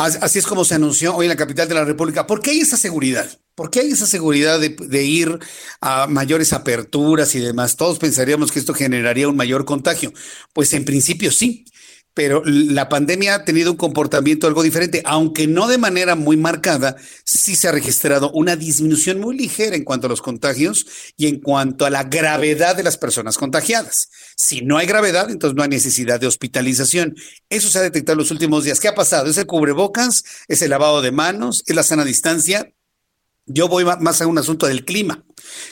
Así es como se anunció hoy en la capital de la República. ¿Por qué hay esa seguridad? ¿Por qué hay esa seguridad de, ir a mayores aperturas y demás? Todos pensaríamos que esto generaría un mayor contagio. Pues en principio sí, pero la pandemia ha tenido un comportamiento algo diferente, aunque no de manera muy marcada, sí se ha registrado una disminución muy ligera en cuanto a los contagios y en cuanto a la gravedad de las personas contagiadas. Si no hay gravedad, entonces no hay necesidad de hospitalización. Eso se ha detectado en los últimos días. ¿Qué ha pasado? ¿Es el cubrebocas? ¿Es el lavado de manos? ¿Es la sana distancia? Yo voy más a un asunto del clima,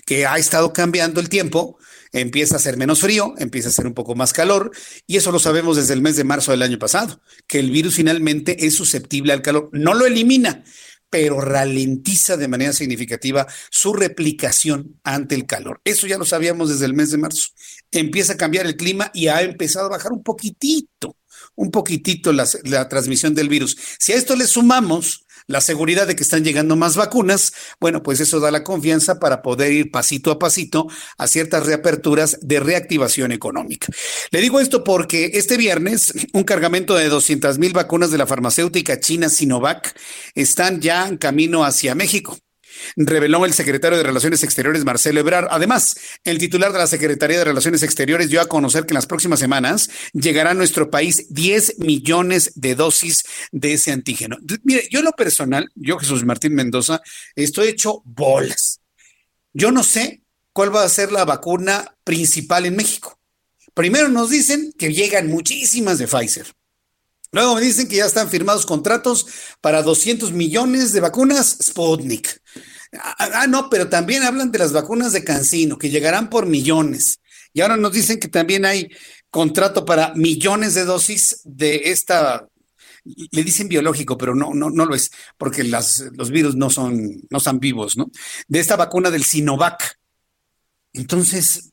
que ha estado cambiando el tiempo empieza a ser menos frío, empieza a ser un poco más calor, y eso lo sabemos desde el mes de marzo del año pasado, que el virus finalmente es susceptible al calor. No lo elimina, pero ralentiza de manera significativa su replicación ante el calor. Eso ya lo sabíamos desde el mes de marzo. Empieza a cambiar el clima y ha empezado a bajar un poquitito, un poquitito la, la transmisión del virus. Si a esto le sumamos la seguridad de que están llegando más vacunas, bueno, pues eso da la confianza para poder ir pasito a pasito a ciertas reaperturas de reactivación económica. Le digo esto porque este viernes un cargamento de 200 mil vacunas de la farmacéutica china Sinovac están ya en camino hacia México reveló el secretario de Relaciones Exteriores, Marcelo Ebrard. Además, el titular de la Secretaría de Relaciones Exteriores dio a conocer que en las próximas semanas llegará a nuestro país 10 millones de dosis de ese antígeno. Mire, yo en lo personal, yo Jesús Martín Mendoza, estoy hecho bolas. Yo no sé cuál va a ser la vacuna principal en México. Primero nos dicen que llegan muchísimas de Pfizer. Luego me dicen que ya están firmados contratos para 200 millones de vacunas Sputnik. Ah, ah, no, pero también hablan de las vacunas de Cancino, que llegarán por millones. Y ahora nos dicen que también hay contrato para millones de dosis de esta, le dicen biológico, pero no, no, no lo es, porque las, los virus no son, no son vivos, ¿no? De esta vacuna del Sinovac. Entonces,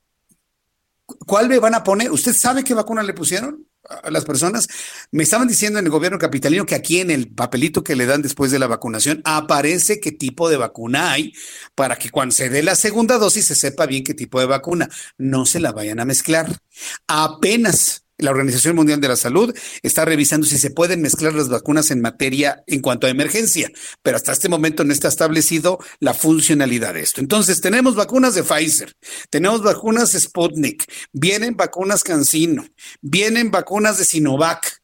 ¿cuál le van a poner? ¿Usted sabe qué vacuna le pusieron? Las personas. Me estaban diciendo en el gobierno capitalino que aquí en el papelito que le dan después de la vacunación aparece qué tipo de vacuna hay para que cuando se dé la segunda dosis se sepa bien qué tipo de vacuna. No se la vayan a mezclar. Apenas la Organización Mundial de la Salud está revisando si se pueden mezclar las vacunas en materia en cuanto a emergencia, pero hasta este momento no está establecido la funcionalidad de esto. Entonces, tenemos vacunas de Pfizer, tenemos vacunas Sputnik, vienen vacunas CanSino, vienen vacunas de Sinovac.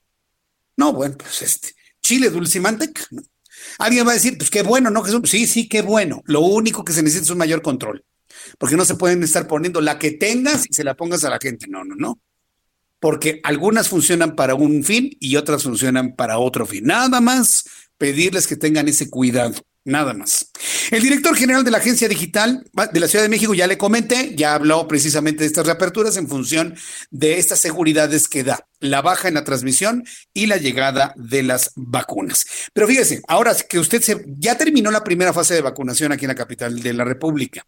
No, bueno, pues este, Chile Dulcimantec. ¿no? Alguien va a decir, pues qué bueno, ¿no? Sí, sí, qué bueno. Lo único que se necesita es un mayor control, porque no se pueden estar poniendo la que tengas y se la pongas a la gente. No, no, no porque algunas funcionan para un fin y otras funcionan para otro fin. Nada más pedirles que tengan ese cuidado. Nada más. El director general de la Agencia Digital de la Ciudad de México, ya le comenté, ya habló precisamente de estas reaperturas en función de estas seguridades que da la baja en la transmisión y la llegada de las vacunas. Pero fíjese, ahora que usted se, ya terminó la primera fase de vacunación aquí en la capital de la República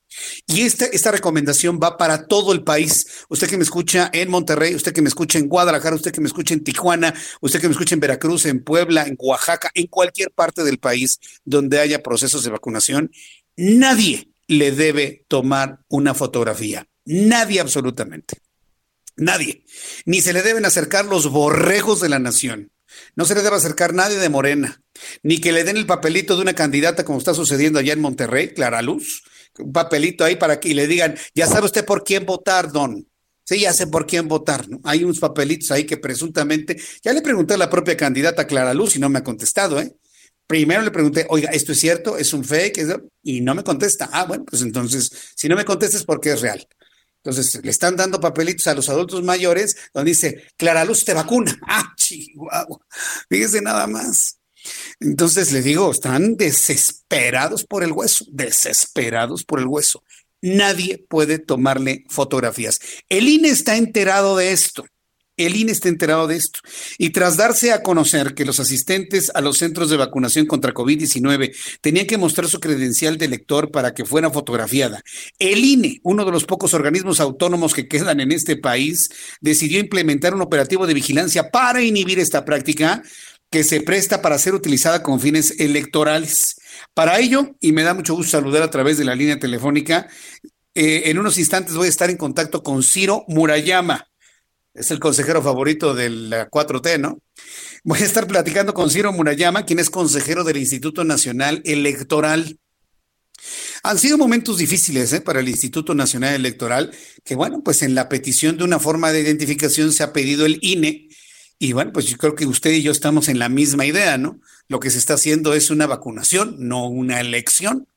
y esta, esta recomendación va para todo el país. Usted que me escucha en Monterrey, usted que me escucha en Guadalajara, usted que me escucha en Tijuana, usted que me escucha en Veracruz, en Puebla, en Oaxaca, en cualquier parte del país donde haya procesos de vacunación, nadie le debe tomar una fotografía. Nadie absolutamente. Nadie. Ni se le deben acercar los borregos de la nación. No se le debe acercar nadie de Morena, ni que le den el papelito de una candidata como está sucediendo allá en Monterrey, Clara Luz, un papelito ahí para que le digan, ya sabe usted por quién votar, don. Sí, ya sé por quién votar, ¿no? Hay unos papelitos ahí que presuntamente, ya le pregunté a la propia candidata Clara Luz y no me ha contestado, ¿eh? Primero le pregunté, oiga, ¿esto es cierto? ¿Es un fake? Y no me contesta. Ah, bueno, pues entonces, si no me contestas, ¿por qué es real? Entonces, le están dando papelitos a los adultos mayores donde dice, Clara Luz te vacuna. Ah, chihuahua. Fíjese nada más. Entonces, le digo, están desesperados por el hueso, desesperados por el hueso. Nadie puede tomarle fotografías. El INE está enterado de esto. El INE está enterado de esto. Y tras darse a conocer que los asistentes a los centros de vacunación contra COVID-19 tenían que mostrar su credencial de lector para que fuera fotografiada, el INE, uno de los pocos organismos autónomos que quedan en este país, decidió implementar un operativo de vigilancia para inhibir esta práctica que se presta para ser utilizada con fines electorales. Para ello, y me da mucho gusto saludar a través de la línea telefónica, eh, en unos instantes voy a estar en contacto con Ciro Murayama es el consejero favorito de la 4T, ¿no? Voy a estar platicando con Ciro Murayama, quien es consejero del Instituto Nacional Electoral. Han sido momentos difíciles ¿eh? para el Instituto Nacional Electoral, que bueno, pues en la petición de una forma de identificación se ha pedido el INE, y bueno, pues yo creo que usted y yo estamos en la misma idea, ¿no? Lo que se está haciendo es una vacunación, no una elección.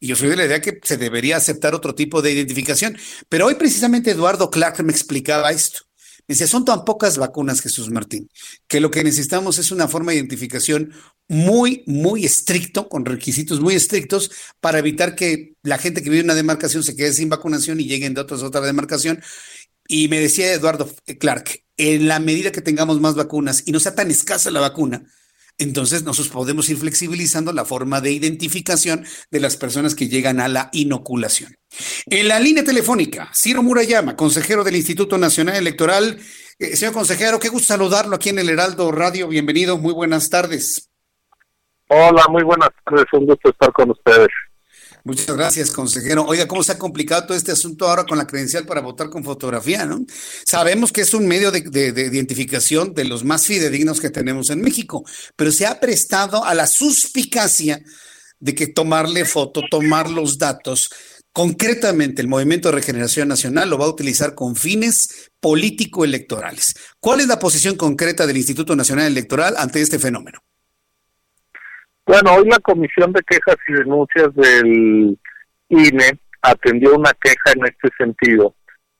Y yo soy de la idea que se debería aceptar otro tipo de identificación. Pero hoy precisamente Eduardo Clark me explicaba esto. Dice, son tan pocas vacunas, Jesús Martín, que lo que necesitamos es una forma de identificación muy, muy estricto, con requisitos muy estrictos, para evitar que la gente que vive en una demarcación se quede sin vacunación y lleguen de otras otra demarcación. Y me decía Eduardo Clark, en la medida que tengamos más vacunas y no sea tan escasa la vacuna, entonces nosotros podemos ir flexibilizando la forma de identificación de las personas que llegan a la inoculación. En la línea telefónica, Ciro Murayama, consejero del Instituto Nacional Electoral. Eh, señor consejero, qué gusto saludarlo aquí en el Heraldo Radio. Bienvenido, muy buenas tardes. Hola, muy buenas tardes, un gusto estar con ustedes. Muchas gracias, consejero. Oiga, ¿cómo se ha complicado todo este asunto ahora con la credencial para votar con fotografía, no? Sabemos que es un medio de, de, identificación de los más fidedignos que tenemos en México, pero se ha prestado a la suspicacia de que tomarle foto, tomar los datos, concretamente el Movimiento de Regeneración Nacional lo va a utilizar con fines político-electorales. ¿Cuál es la posición concreta del Instituto Nacional Electoral ante este fenómeno? Bueno, hoy la Comisión de Quejas y Denuncias del INE atendió una queja en este sentido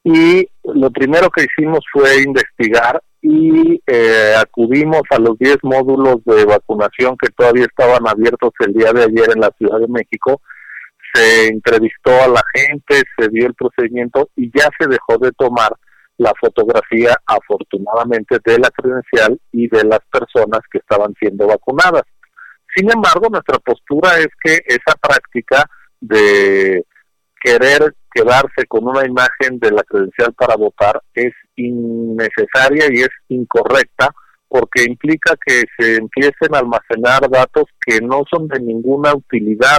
y lo primero que hicimos fue investigar y eh, acudimos a los 10 módulos de vacunación que todavía estaban abiertos el día de ayer en la Ciudad de México. Se entrevistó a la gente, se dio el procedimiento y ya se dejó de tomar la fotografía, afortunadamente, de la credencial y de las personas que estaban siendo vacunadas. Sin embargo, nuestra postura es que esa práctica de querer quedarse con una imagen de la credencial para votar es innecesaria y es incorrecta porque implica que se empiecen a almacenar datos que no son de ninguna utilidad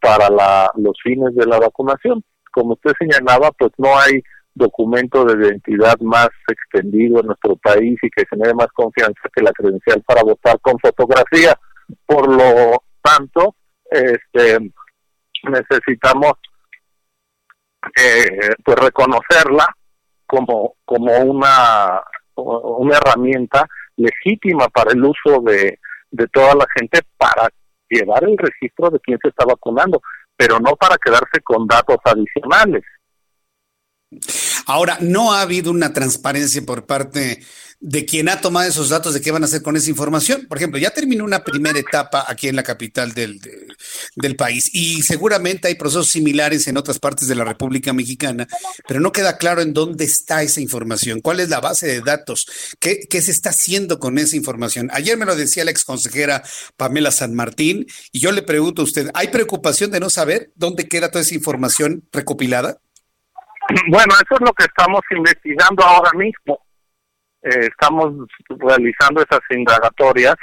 para la, los fines de la vacunación. Como usted señalaba, pues no hay documento de identidad más extendido en nuestro país y que genere más confianza que la credencial para votar con fotografía. Por lo tanto, este, necesitamos eh, pues reconocerla como, como una, una herramienta legítima para el uso de, de toda la gente para llevar el registro de quién se está vacunando, pero no para quedarse con datos adicionales. Ahora, no ha habido una transparencia por parte de quien ha tomado esos datos, de qué van a hacer con esa información. Por ejemplo, ya terminó una primera etapa aquí en la capital del, del país y seguramente hay procesos similares en otras partes de la República Mexicana, pero no queda claro en dónde está esa información, cuál es la base de datos, qué, qué se está haciendo con esa información. Ayer me lo decía la ex consejera Pamela San Martín y yo le pregunto a usted, ¿hay preocupación de no saber dónde queda toda esa información recopilada? Bueno, eso es lo que estamos investigando ahora mismo. Eh, estamos realizando esas indagatorias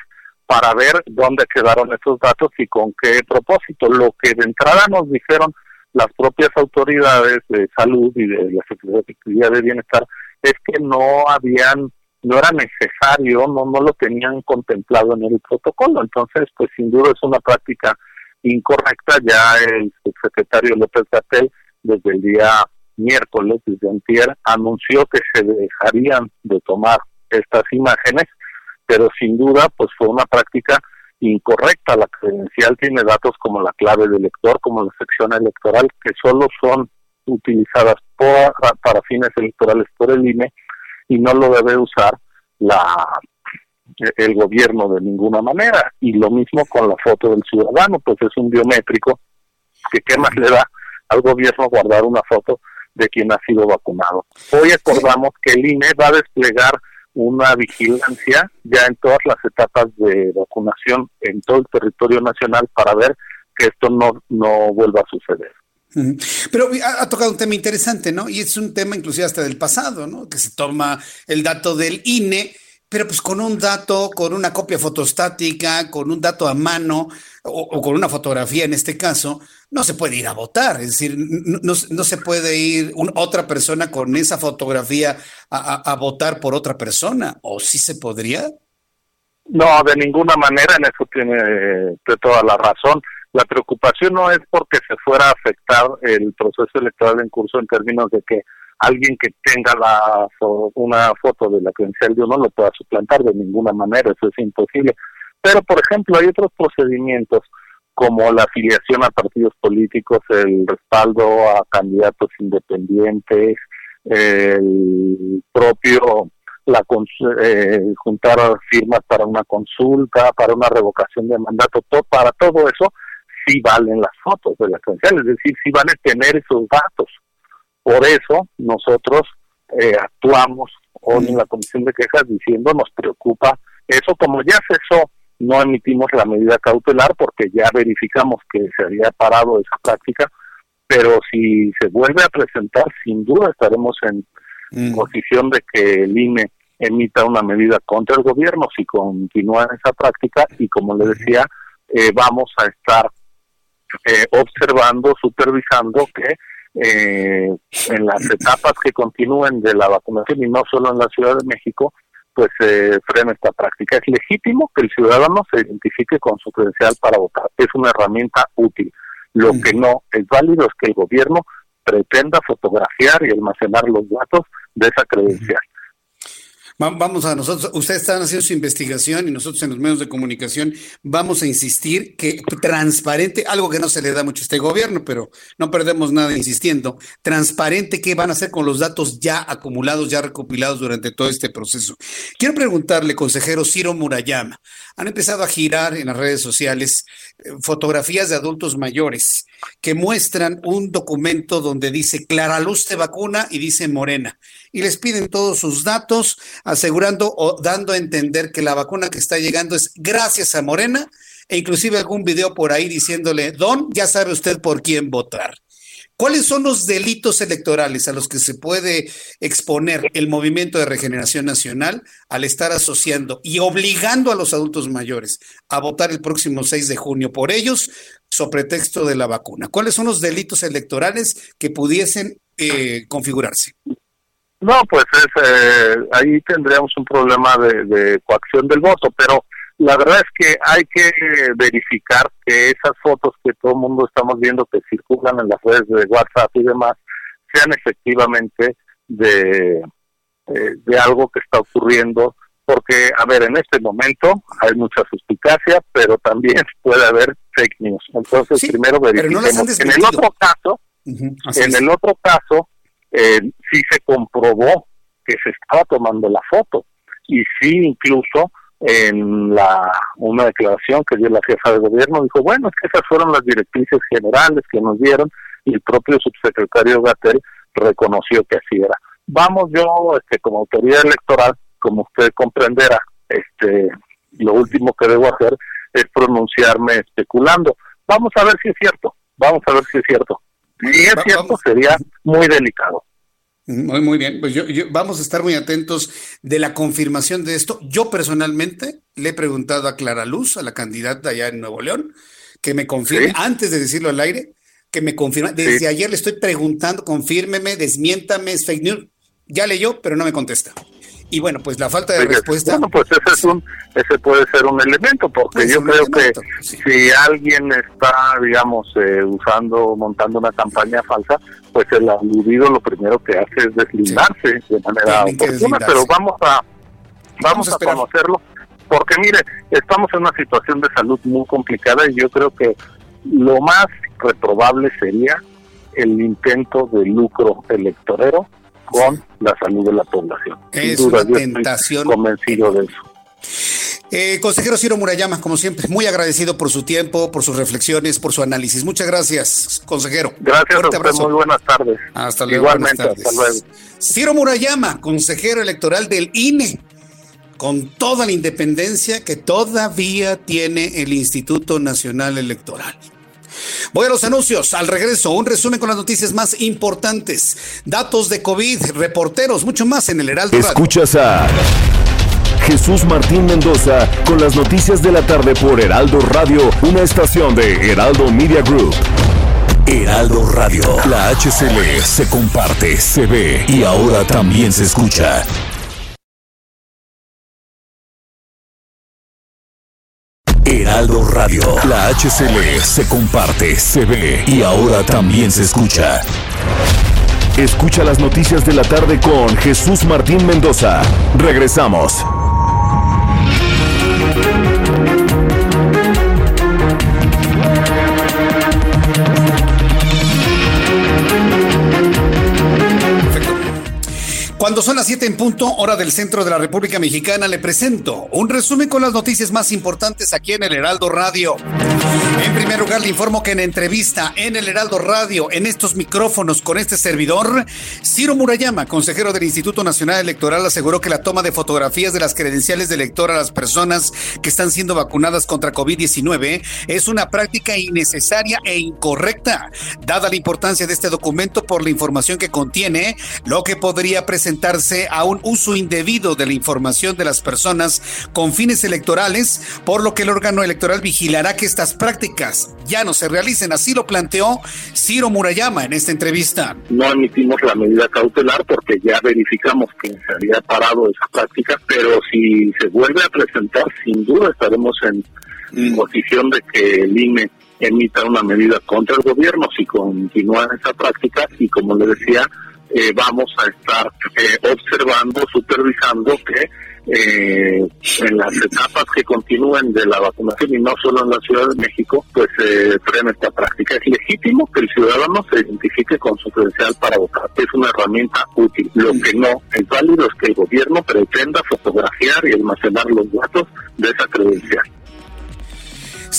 para ver dónde quedaron esos datos y con qué propósito. Lo que de entrada nos dijeron las propias autoridades de salud y de la Secretaría de Bienestar es que no habían, no era necesario, no, no lo tenían contemplado en el protocolo. Entonces, pues sin duda es una práctica incorrecta. Ya el secretario López Gatel, desde el día miércoles, desde antier, anunció que se dejarían de tomar estas imágenes, pero sin duda pues fue una práctica incorrecta. La credencial tiene datos como la clave del elector, como la sección electoral, que solo son utilizadas por, para fines electorales por el INE y no lo debe usar la el gobierno de ninguna manera. Y lo mismo con la foto del ciudadano, pues es un biométrico que qué más le da al gobierno guardar una foto de quien ha sido vacunado. Hoy acordamos que el INE va a desplegar una vigilancia ya en todas las etapas de vacunación en todo el territorio nacional para ver que esto no, no vuelva a suceder. Pero ha, tocado un tema interesante, ¿no? Y es un tema inclusive hasta del pasado, ¿no? Que se toma el dato del INE pero pues con un dato, con una copia fotostática, con un dato a mano o, con una fotografía en este caso, no se puede ir a votar. Es decir, no, se puede ir otra persona con esa fotografía a, votar por otra persona. ¿O sí se podría? No, de ninguna manera, en eso tiene eh, toda la razón. La preocupación no es porque se fuera a afectar el proceso electoral en curso en términos de que alguien que tenga la una foto de la credencial de uno lo pueda suplantar de ninguna manera, eso es imposible. Pero, por ejemplo, hay otros procedimientos como la afiliación a partidos políticos, el respaldo a candidatos independientes, el propio la eh, juntar firmas para una consulta, para una revocación de mandato, para todo eso sí valen las fotos de la credencial, es decir, sí van a tener esos datos. Por eso nosotros eh, actuamos hoy en la Comisión de Quejas diciendo nos preocupa eso, como ya cesó, no emitimos la medida cautelar porque ya verificamos que se había parado esa práctica, pero si se vuelve a presentar, sin duda estaremos en mm. posición de que el INE emita una medida contra el gobierno si continúa esa práctica y como le decía, eh, vamos a estar eh, observando, supervisando que eh, en las etapas que continúen de la vacunación y no solo en la Ciudad de México, pues se frena esta práctica. Es legítimo que el ciudadano se identifique con su credencial para votar. Es una herramienta útil. Lo que no es válido es que el gobierno pretenda fotografiar y almacenar los datos de esa credencial. Vamos a nosotros, ustedes están haciendo su investigación y nosotros en los medios de comunicación vamos a insistir que transparente, algo que no se le da mucho a este gobierno, pero no perdemos nada insistiendo, transparente qué van a hacer con los datos ya acumulados, ya recopilados durante todo este proceso. Quiero preguntarle, consejero Ciro Murayama, han empezado a girar en las redes sociales eh, fotografías de adultos mayores que muestran un documento donde dice Clara Luz de vacuna y dice Morena y les piden todos sus datos, asegurando o dando a entender que la vacuna que está llegando es gracias a Morena, e inclusive algún video por ahí diciéndole, Don, ya sabe usted por quién votar. ¿Cuáles son los delitos electorales a los que se puede exponer el Movimiento de Regeneración Nacional al estar asociando y obligando a los adultos mayores a votar el próximo 6 de junio por ellos, sobre texto de la vacuna? ¿Cuáles son los delitos electorales que pudiesen eh, configurarse? No, pues es, eh, ahí tendríamos un problema de coacción del voto, pero la verdad es que hay que verificar que esas fotos que todo el mundo estamos viendo que circulan en las redes de WhatsApp y demás sean efectivamente de, eh, de algo que está ocurriendo, porque, a ver, en este momento hay mucha suspicacia, pero también puede haber fake news. Entonces, primero verifiquemos. en el otro caso, en el otro caso, eh, sí se comprobó que se estaba tomando la foto y sí incluso en la una declaración que dio la jefa de gobierno dijo bueno es que esas fueron las directrices generales que nos dieron y el propio subsecretario Gatel reconoció que así era vamos yo este como autoridad electoral como usted comprenderá este lo último que debo hacer es pronunciarme especulando. Vamos a ver si es cierto vamos a ver si es cierto. Si es cierto sería muy delicado muy, muy bien. Pues yo, vamos a estar muy atentos de la confirmación de esto. Yo personalmente le he preguntado a Clara Luz, a la candidata allá en Nuevo León, que me confirme, antes de decirlo al aire, que me confirme. Desde ayer le estoy preguntando, confírmeme, desmiéntame, es fake news. Ya leyó, pero no me contesta. Y bueno, pues la falta de respuesta. Bueno, pues ese, es un, ese puede ser un elemento, porque yo creo que si alguien está, digamos, eh, usando, montando una campaña falsa, pues el aludido lo primero que hace es deslindarse de manera oportuna, pero vamos a, vamos, a, conocerlo, porque mire, estamos en una situación de salud muy complicada y yo creo que lo más reprobable sería el intento de lucro electorero con la salud de la población. Es una tentación. convencido de eso. Eh, consejero Ciro Murayama, como siempre, muy agradecido por su tiempo, por sus reflexiones, por su análisis. Muchas gracias, consejero. Gracias, Roberto, muy buenas tardes. Hasta luego. Igualmente, hasta luego. Ciro Murayama, consejero electoral del INE, con toda la independencia que todavía tiene el Instituto Nacional Electoral. Voy a los anuncios. Al regreso, un resumen con las noticias más importantes. Datos de COVID, reporteros, mucho más en el Heraldo Escuchas a Jesús Martín Mendoza con las noticias de la tarde por Heraldo Radio, una estación de Heraldo Media Group. Heraldo Radio, la HCL se comparte, se ve y ahora también se escucha. Heraldo Radio. La HCL se comparte, se ve y ahora también se escucha. Escucha las noticias de la tarde con Jesús Martín Mendoza. Regresamos. Cuando son las 7 en punto, hora del centro de la República Mexicana, le presento un resumen con las noticias más importantes aquí en el Heraldo Radio. En primer lugar, le informo que en entrevista en el Heraldo Radio, en estos micrófonos con este servidor, Ciro Murayama, consejero del Instituto Nacional Electoral, aseguró que la toma de fotografías de las credenciales de elector a las personas que están siendo vacunadas contra COVID-19 es una práctica innecesaria e incorrecta, dada la importancia de este documento por la información que contiene, lo que podría presentar a un uso indebido de la información de las personas con fines electorales, por lo que el órgano electoral vigilará que estas prácticas ya no se realicen. Así lo planteó Ciro Murayama en esta entrevista. No admitimos la medida cautelar porque ya verificamos que se había parado esa práctica, pero si se vuelve a presentar, sin duda estaremos en mm. posición de que el INE emita una medida contra el gobierno si continúa esa práctica y como le decía, eh, vamos a estar eh, observando, supervisando que eh, en las etapas que continúen de la vacunación y no solo en la Ciudad de México, pues se frena esta práctica. Es legítimo que el ciudadano se identifique con su credencial para votar. Es una herramienta útil. Lo que no es válido es que el gobierno pretenda fotografiar y almacenar los datos de esa credencial.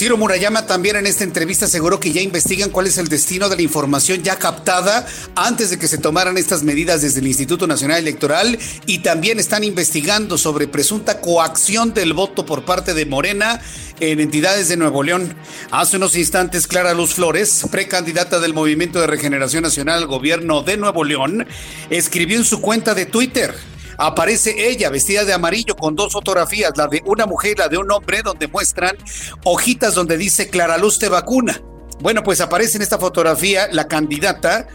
Ciro Murayama también en esta entrevista aseguró que ya investigan cuál es el destino de la información ya captada antes de que se tomaran estas medidas desde el Instituto Nacional Electoral y también están investigando sobre presunta coacción del voto por parte de Morena en entidades de Nuevo León. Hace unos instantes, Clara Luz Flores, precandidata del Movimiento de Regeneración Nacional al gobierno de Nuevo León, escribió en su cuenta de Twitter aparece ella vestida de amarillo con dos fotografías, la de una mujer y la de un hombre, donde muestran hojitas donde dice Clara Luz te vacuna. Bueno, pues aparece en esta fotografía la candidata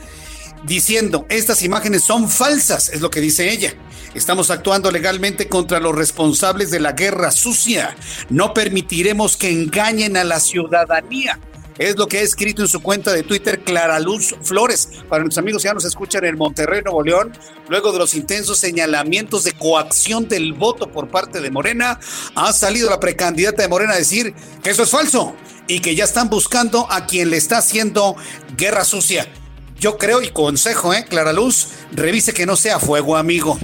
diciendo, estas imágenes son falsas, es lo que dice ella. Estamos actuando legalmente contra los responsables de la guerra sucia. No permitiremos que engañen a la ciudadanía. Es lo que ha escrito en su cuenta de Twitter Clara Luz Flores. Para nuestros amigos ya nos escuchan en Monterrey, Nuevo León, luego de los intensos señalamientos de coacción del voto por parte de Morena, ha salido la precandidata de Morena a decir que eso es falso y que ya están buscando a quien le está haciendo guerra sucia. Yo creo y consejo, ¿eh? Clara Luz, revise que no sea fuego amigo.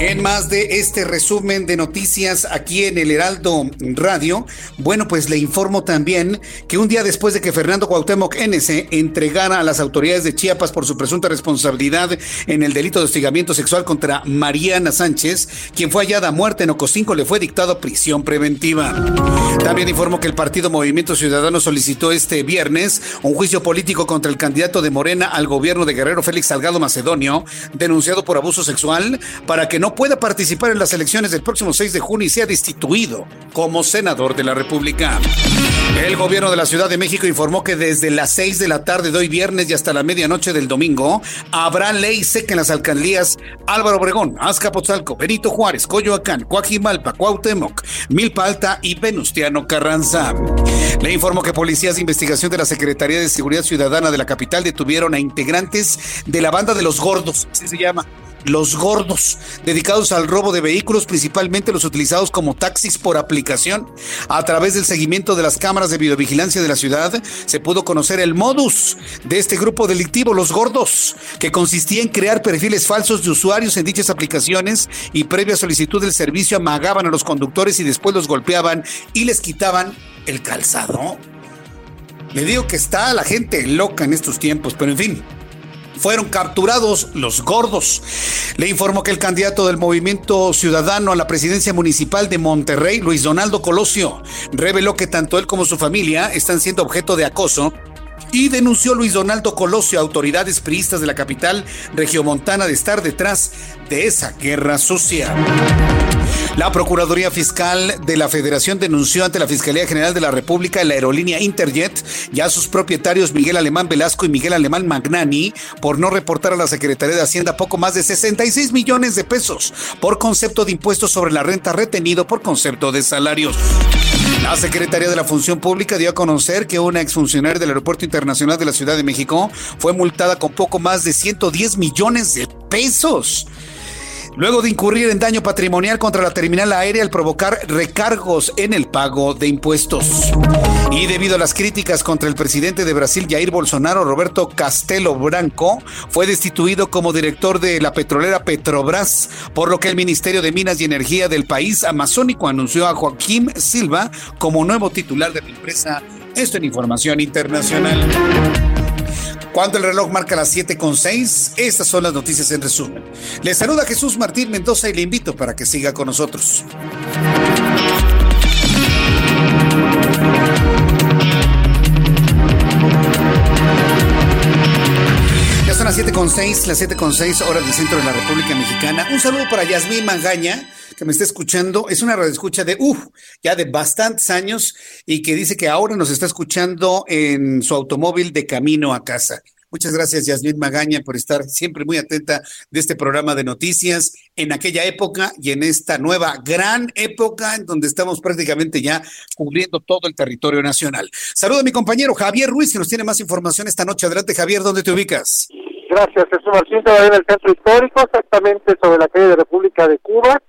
En más de este resumen de noticias aquí en el Heraldo Radio, bueno, pues le informo también que un día después de que Fernando Cuauhtémoc NC entregara a las autoridades de Chiapas por su presunta responsabilidad en el delito de hostigamiento sexual contra Mariana Sánchez, quien fue hallada muerta en Ocosinco, le fue dictado prisión preventiva. También informo que el partido Movimiento Ciudadano solicitó este viernes un juicio político contra el candidato de Morena al gobierno de Guerrero Félix Salgado Macedonio, denunciado por abuso sexual, para que no pueda participar en las elecciones del próximo 6 de junio y sea destituido como senador de la República. El gobierno de la Ciudad de México informó que desde las 6 de la tarde de hoy viernes y hasta la medianoche del domingo habrá ley seca en las alcaldías Álvaro Obregón, Azcapotzalco, Benito Juárez, Coyoacán, Coajimalpa, Cuauhtémoc, Milpa Alta y Venustiano Carranza. Le informó que policías de investigación de la Secretaría de Seguridad Ciudadana de la capital detuvieron a integrantes de la banda de los gordos, así se llama los gordos, dedicados al robo de vehículos, principalmente los utilizados como taxis por aplicación. A través del seguimiento de las cámaras de videovigilancia de la ciudad, se pudo conocer el modus de este grupo delictivo, los gordos, que consistía en crear perfiles falsos de usuarios en dichas aplicaciones y previa solicitud del servicio amagaban a los conductores y después los golpeaban y les quitaban el calzado. Le digo que está la gente loca en estos tiempos, pero en fin, fueron capturados los gordos. Le informó que el candidato del Movimiento Ciudadano a la presidencia municipal de Monterrey, Luis Donaldo Colosio, reveló que tanto él como su familia están siendo objeto de acoso y denunció Luis Donaldo Colosio a autoridades priistas de la capital regiomontana de estar detrás de esa guerra sucia. La Procuraduría Fiscal de la Federación denunció ante la Fiscalía General de la República la aerolínea Interjet y a sus propietarios Miguel Alemán Velasco y Miguel Alemán Magnani por no reportar a la Secretaría de Hacienda poco más de 66 millones de pesos por concepto de impuestos sobre la renta retenido por concepto de salarios. La Secretaría de la Función Pública dio a conocer que una exfuncionaria del Aeropuerto Internacional de la Ciudad de México fue multada con poco más de 110 millones de pesos luego de incurrir en daño patrimonial contra la terminal aérea al provocar recargos en el pago de impuestos. Y debido a las críticas contra el presidente de Brasil, Jair Bolsonaro, Roberto Castelo Branco, fue destituido como director de la petrolera Petrobras, por lo que el Ministerio de Minas y Energía del país amazónico anunció a Joaquín Silva como nuevo titular de la empresa. Esto en información internacional. Cuando el reloj marca las 7 con 6, estas son las noticias en resumen. Le saluda Jesús Martín Mendoza y le invito para que siga con nosotros. Ya son las 7 con 6, las 7 con 6 horas del centro de la República Mexicana. Un saludo para Yasmín Mangaña que me está escuchando. Es una radioescucha de, uff, ya de bastantes años y que dice que ahora nos está escuchando en su automóvil de camino a casa. Muchas gracias, Yasmín Magaña, por estar siempre muy atenta de este programa de noticias en aquella época y en esta nueva gran época en donde estamos prácticamente ya cubriendo todo el territorio nacional. Saludo a mi compañero Javier Ruiz, que nos tiene más información esta noche. Adelante, Javier, ¿dónde te ubicas? Gracias, Jesús Martín. en el centro histórico, exactamente sobre la calle de República de Cuba.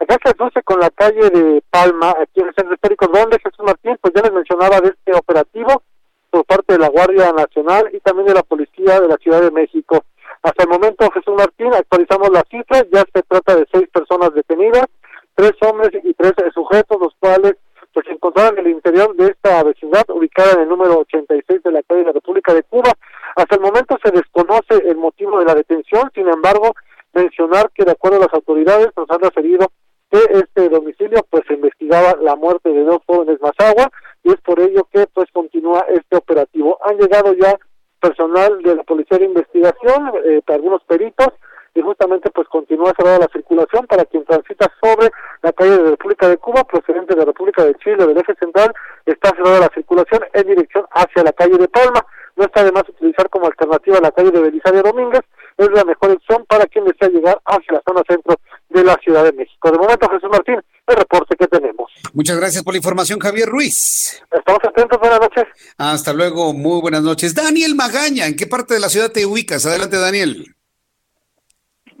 Acá se asocia con la calle de Palma, aquí en el centro histórico, donde Jesús Martín, pues ya les mencionaba de este operativo por parte de la Guardia Nacional y también de la Policía de la Ciudad de México. Hasta el momento, Jesús Martín, actualizamos las cifras, ya se trata de seis personas detenidas, tres hombres y tres sujetos, los cuales pues, se encontraban en el interior de esta vecindad, ubicada en el número 86 de la calle de la República de Cuba. Hasta el momento se desconoce el motivo de la detención, sin embargo, mencionar que de acuerdo a las autoridades nos han referido que este domicilio pues se investigaba la muerte de dos jóvenes más agua y es por ello que pues continúa este operativo. Han llegado ya personal de la Policía de Investigación, eh, algunos peritos, y justamente pues continúa cerrada la circulación para quien transita sobre la calle de República de Cuba, procedente de la República de Chile, del eje central, está cerrada la circulación en dirección hacia la calle de Palma. no está de más utilizar como alternativa la calle de Belisario Domínguez, es la mejor opción para quien desea llegar hacia la zona centro de la Ciudad de México. De momento, Jesús Martín, el reporte que tenemos. Muchas gracias por la información, Javier Ruiz. Estamos atentos, buenas noches. Hasta luego, muy buenas noches. Daniel Magaña, ¿en qué parte de la ciudad te ubicas? Adelante, Daniel.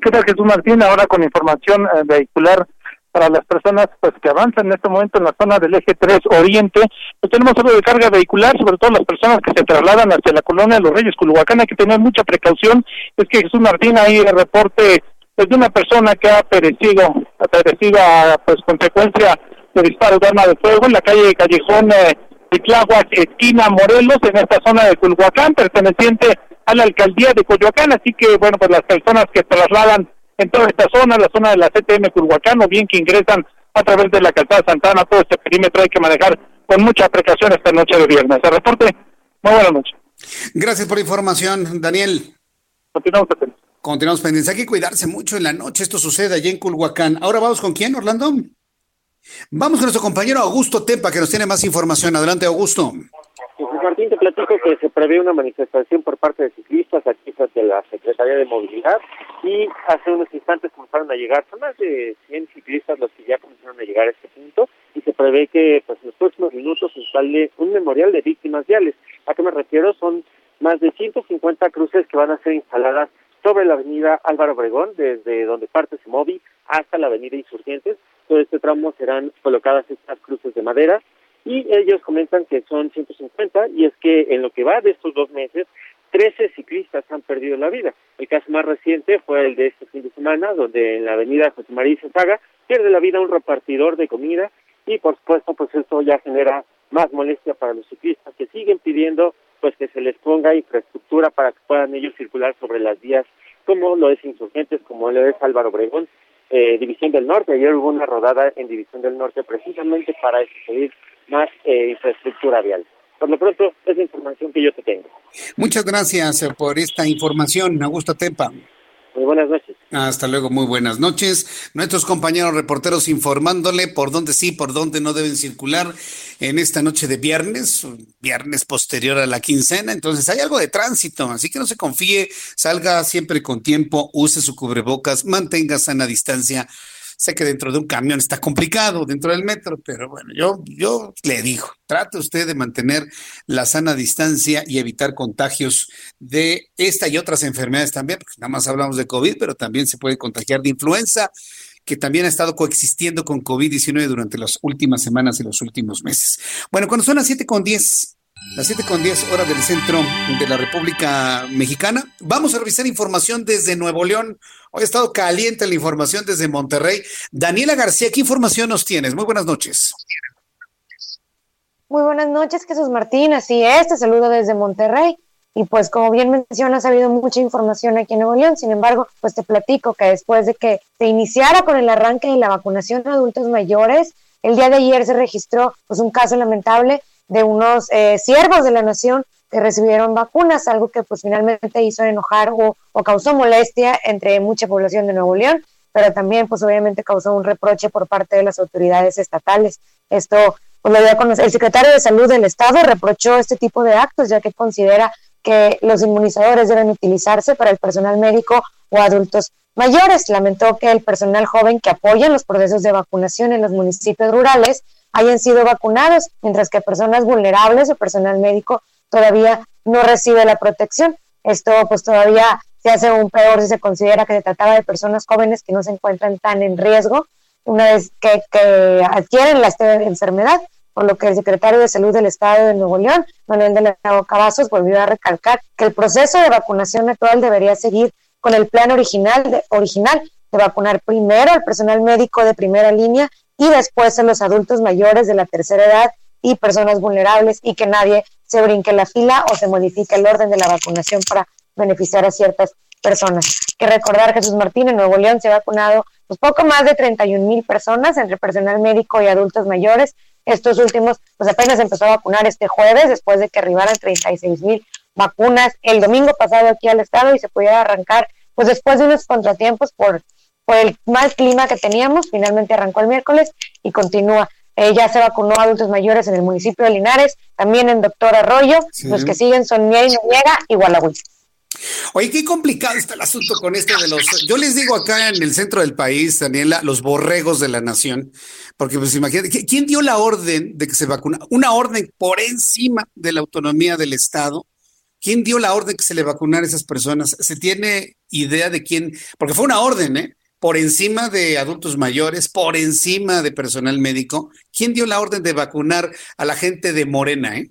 ¿Qué tal, Jesús Martín? Ahora con información eh, vehicular para las personas pues que avanzan en este momento en la zona del eje 3 Oriente, pues tenemos algo de carga vehicular, sobre todo las personas que se trasladan hacia la colonia de los Reyes Culhuacán, hay que tener mucha precaución, es que Jesús Martín ahí el reporte pues, de una persona que ha perecido, ha perecido a pues consecuencia de disparos de arma de fuego en la calle Callejón eh, de Tláhuac, esquina Morelos, en esta zona de Culhuacán, perteneciente a la alcaldía de Coyoacán, así que bueno, pues las personas que trasladan en toda esta zona, la zona de la CTM Curhuacán, o bien que ingresan a través de la calzada Santana, todo este perímetro hay que manejar con mucha precaución esta noche de viernes. El reporte, muy buena noche. Gracias por la información, Daniel. Continuamos atentos. Continuamos pendientes. Hay que cuidarse mucho en la noche. Esto sucede allá en Culhuacán. Ahora vamos con quién, Orlando. Vamos con nuestro compañero Augusto Tepa, que nos tiene más información. Adelante, Augusto. Martín, te platico que se prevé una manifestación por parte de ciclistas aquí frente a la Secretaría de Movilidad y hace unos instantes comenzaron a llegar, son más de 100 ciclistas los que ya comenzaron a llegar a este punto y se prevé que pues, en los próximos minutos se instale un memorial de víctimas viales. ¿A qué me refiero? Son más de 150 cruces que van a ser instaladas sobre la avenida Álvaro Obregón, desde donde parte móvil hasta la avenida Insurgentes. Todo este tramo serán colocadas estas cruces de madera y ellos comentan que son 150 y es que en lo que va de estos dos meses, 13 ciclistas han perdido la vida. El caso más reciente fue el de este fin de semana, donde en la avenida José María Saga pierde la vida un repartidor de comida y por supuesto pues esto ya genera más molestia para los ciclistas que siguen pidiendo pues que se les ponga infraestructura para que puedan ellos circular sobre las vías como lo es Insurgentes, como lo es Álvaro Obregón, eh, División del Norte. Ayer hubo una rodada en División del Norte precisamente para pedir más eh, infraestructura vial. Por lo pronto, es la información que yo te tengo. Muchas gracias eh, por esta información, Augusto Tepa. Muy buenas noches. Hasta luego, muy buenas noches. Nuestros compañeros reporteros informándole por dónde sí, por dónde no deben circular en esta noche de viernes, viernes posterior a la quincena. Entonces hay algo de tránsito, así que no se confíe, salga siempre con tiempo, use su cubrebocas, mantenga sana distancia Sé que dentro de un camión está complicado, dentro del metro, pero bueno, yo, yo le digo, trate usted de mantener la sana distancia y evitar contagios de esta y otras enfermedades también, porque nada más hablamos de COVID, pero también se puede contagiar de influenza que también ha estado coexistiendo con COVID-19 durante las últimas semanas y los últimos meses. Bueno, cuando son las 7 con 10, las 7 con 10 horas del centro de la República Mexicana. Vamos a revisar información desde Nuevo León. Hoy ha estado caliente la información desde Monterrey. Daniela García, ¿qué información nos tienes? Muy buenas noches. Muy buenas noches, Jesús Martín. Así es, te saludo desde Monterrey. Y pues como bien mencionas, ha habido mucha información aquí en Nuevo León. Sin embargo, pues te platico que después de que se iniciara con el arranque de la vacunación de adultos mayores, el día de ayer se registró pues un caso lamentable de unos eh, siervos de la nación que recibieron vacunas, algo que pues finalmente hizo enojar o, causó molestia entre mucha población de Nuevo León, pero también pues obviamente causó un reproche por parte de las autoridades estatales. Esto pues lo dio a conocer. El secretario de Salud del Estado reprochó este tipo de actos, ya que considera que los inmunizadores deben utilizarse para el personal médico o adultos mayores. Lamentó que el personal joven que apoya los procesos de vacunación en los municipios rurales hayan sido vacunados, mientras que personas vulnerables o personal médico todavía no recibe la protección. Esto pues todavía se hace un peor si se considera que se trataba de personas jóvenes que no se encuentran tan en riesgo una vez que, adquieren la enfermedad, por lo que el secretario de Salud del Estado de Nuevo León, Manuel de la Cavazos, volvió a recalcar que el proceso de vacunación actual debería seguir con el plan original original de vacunar primero al personal médico de primera línea y después en los adultos mayores de la tercera edad y personas vulnerables y que nadie se brinque la fila o se modifique el orden de la vacunación para beneficiar a ciertas personas. Que recordar, Jesús Martín, en Nuevo León se ha vacunado pues, poco más de 31 mil personas entre personal médico y adultos mayores. Estos últimos, pues apenas empezó a vacunar este jueves después de que arribaran 36 mil vacunas el domingo pasado aquí al estado y se pudiera arrancar, pues después de unos contratiempos por por el mal clima que teníamos, finalmente arrancó el miércoles y continúa. eh, ya se vacunó a adultos mayores en el municipio de Linares, también en Doctor Arroyo, los que siguen son Mier y Noriega y Gualahuiz. Oye, qué complicado está el asunto con esto de los. Yo les digo acá en el centro del país, Daniela, los borregos de la nación, porque pues imagínate, ¿quién dio la orden de que se vacuna? Una orden por encima de la autonomía del Estado. ¿Quién dio la orden que se le vacunara a esas personas? ¿Se tiene idea de quién? Porque fue una orden, ¿eh? Por encima de adultos mayores, por encima de personal médico. ¿Quién dio la orden de vacunar a la gente de Morena, eh?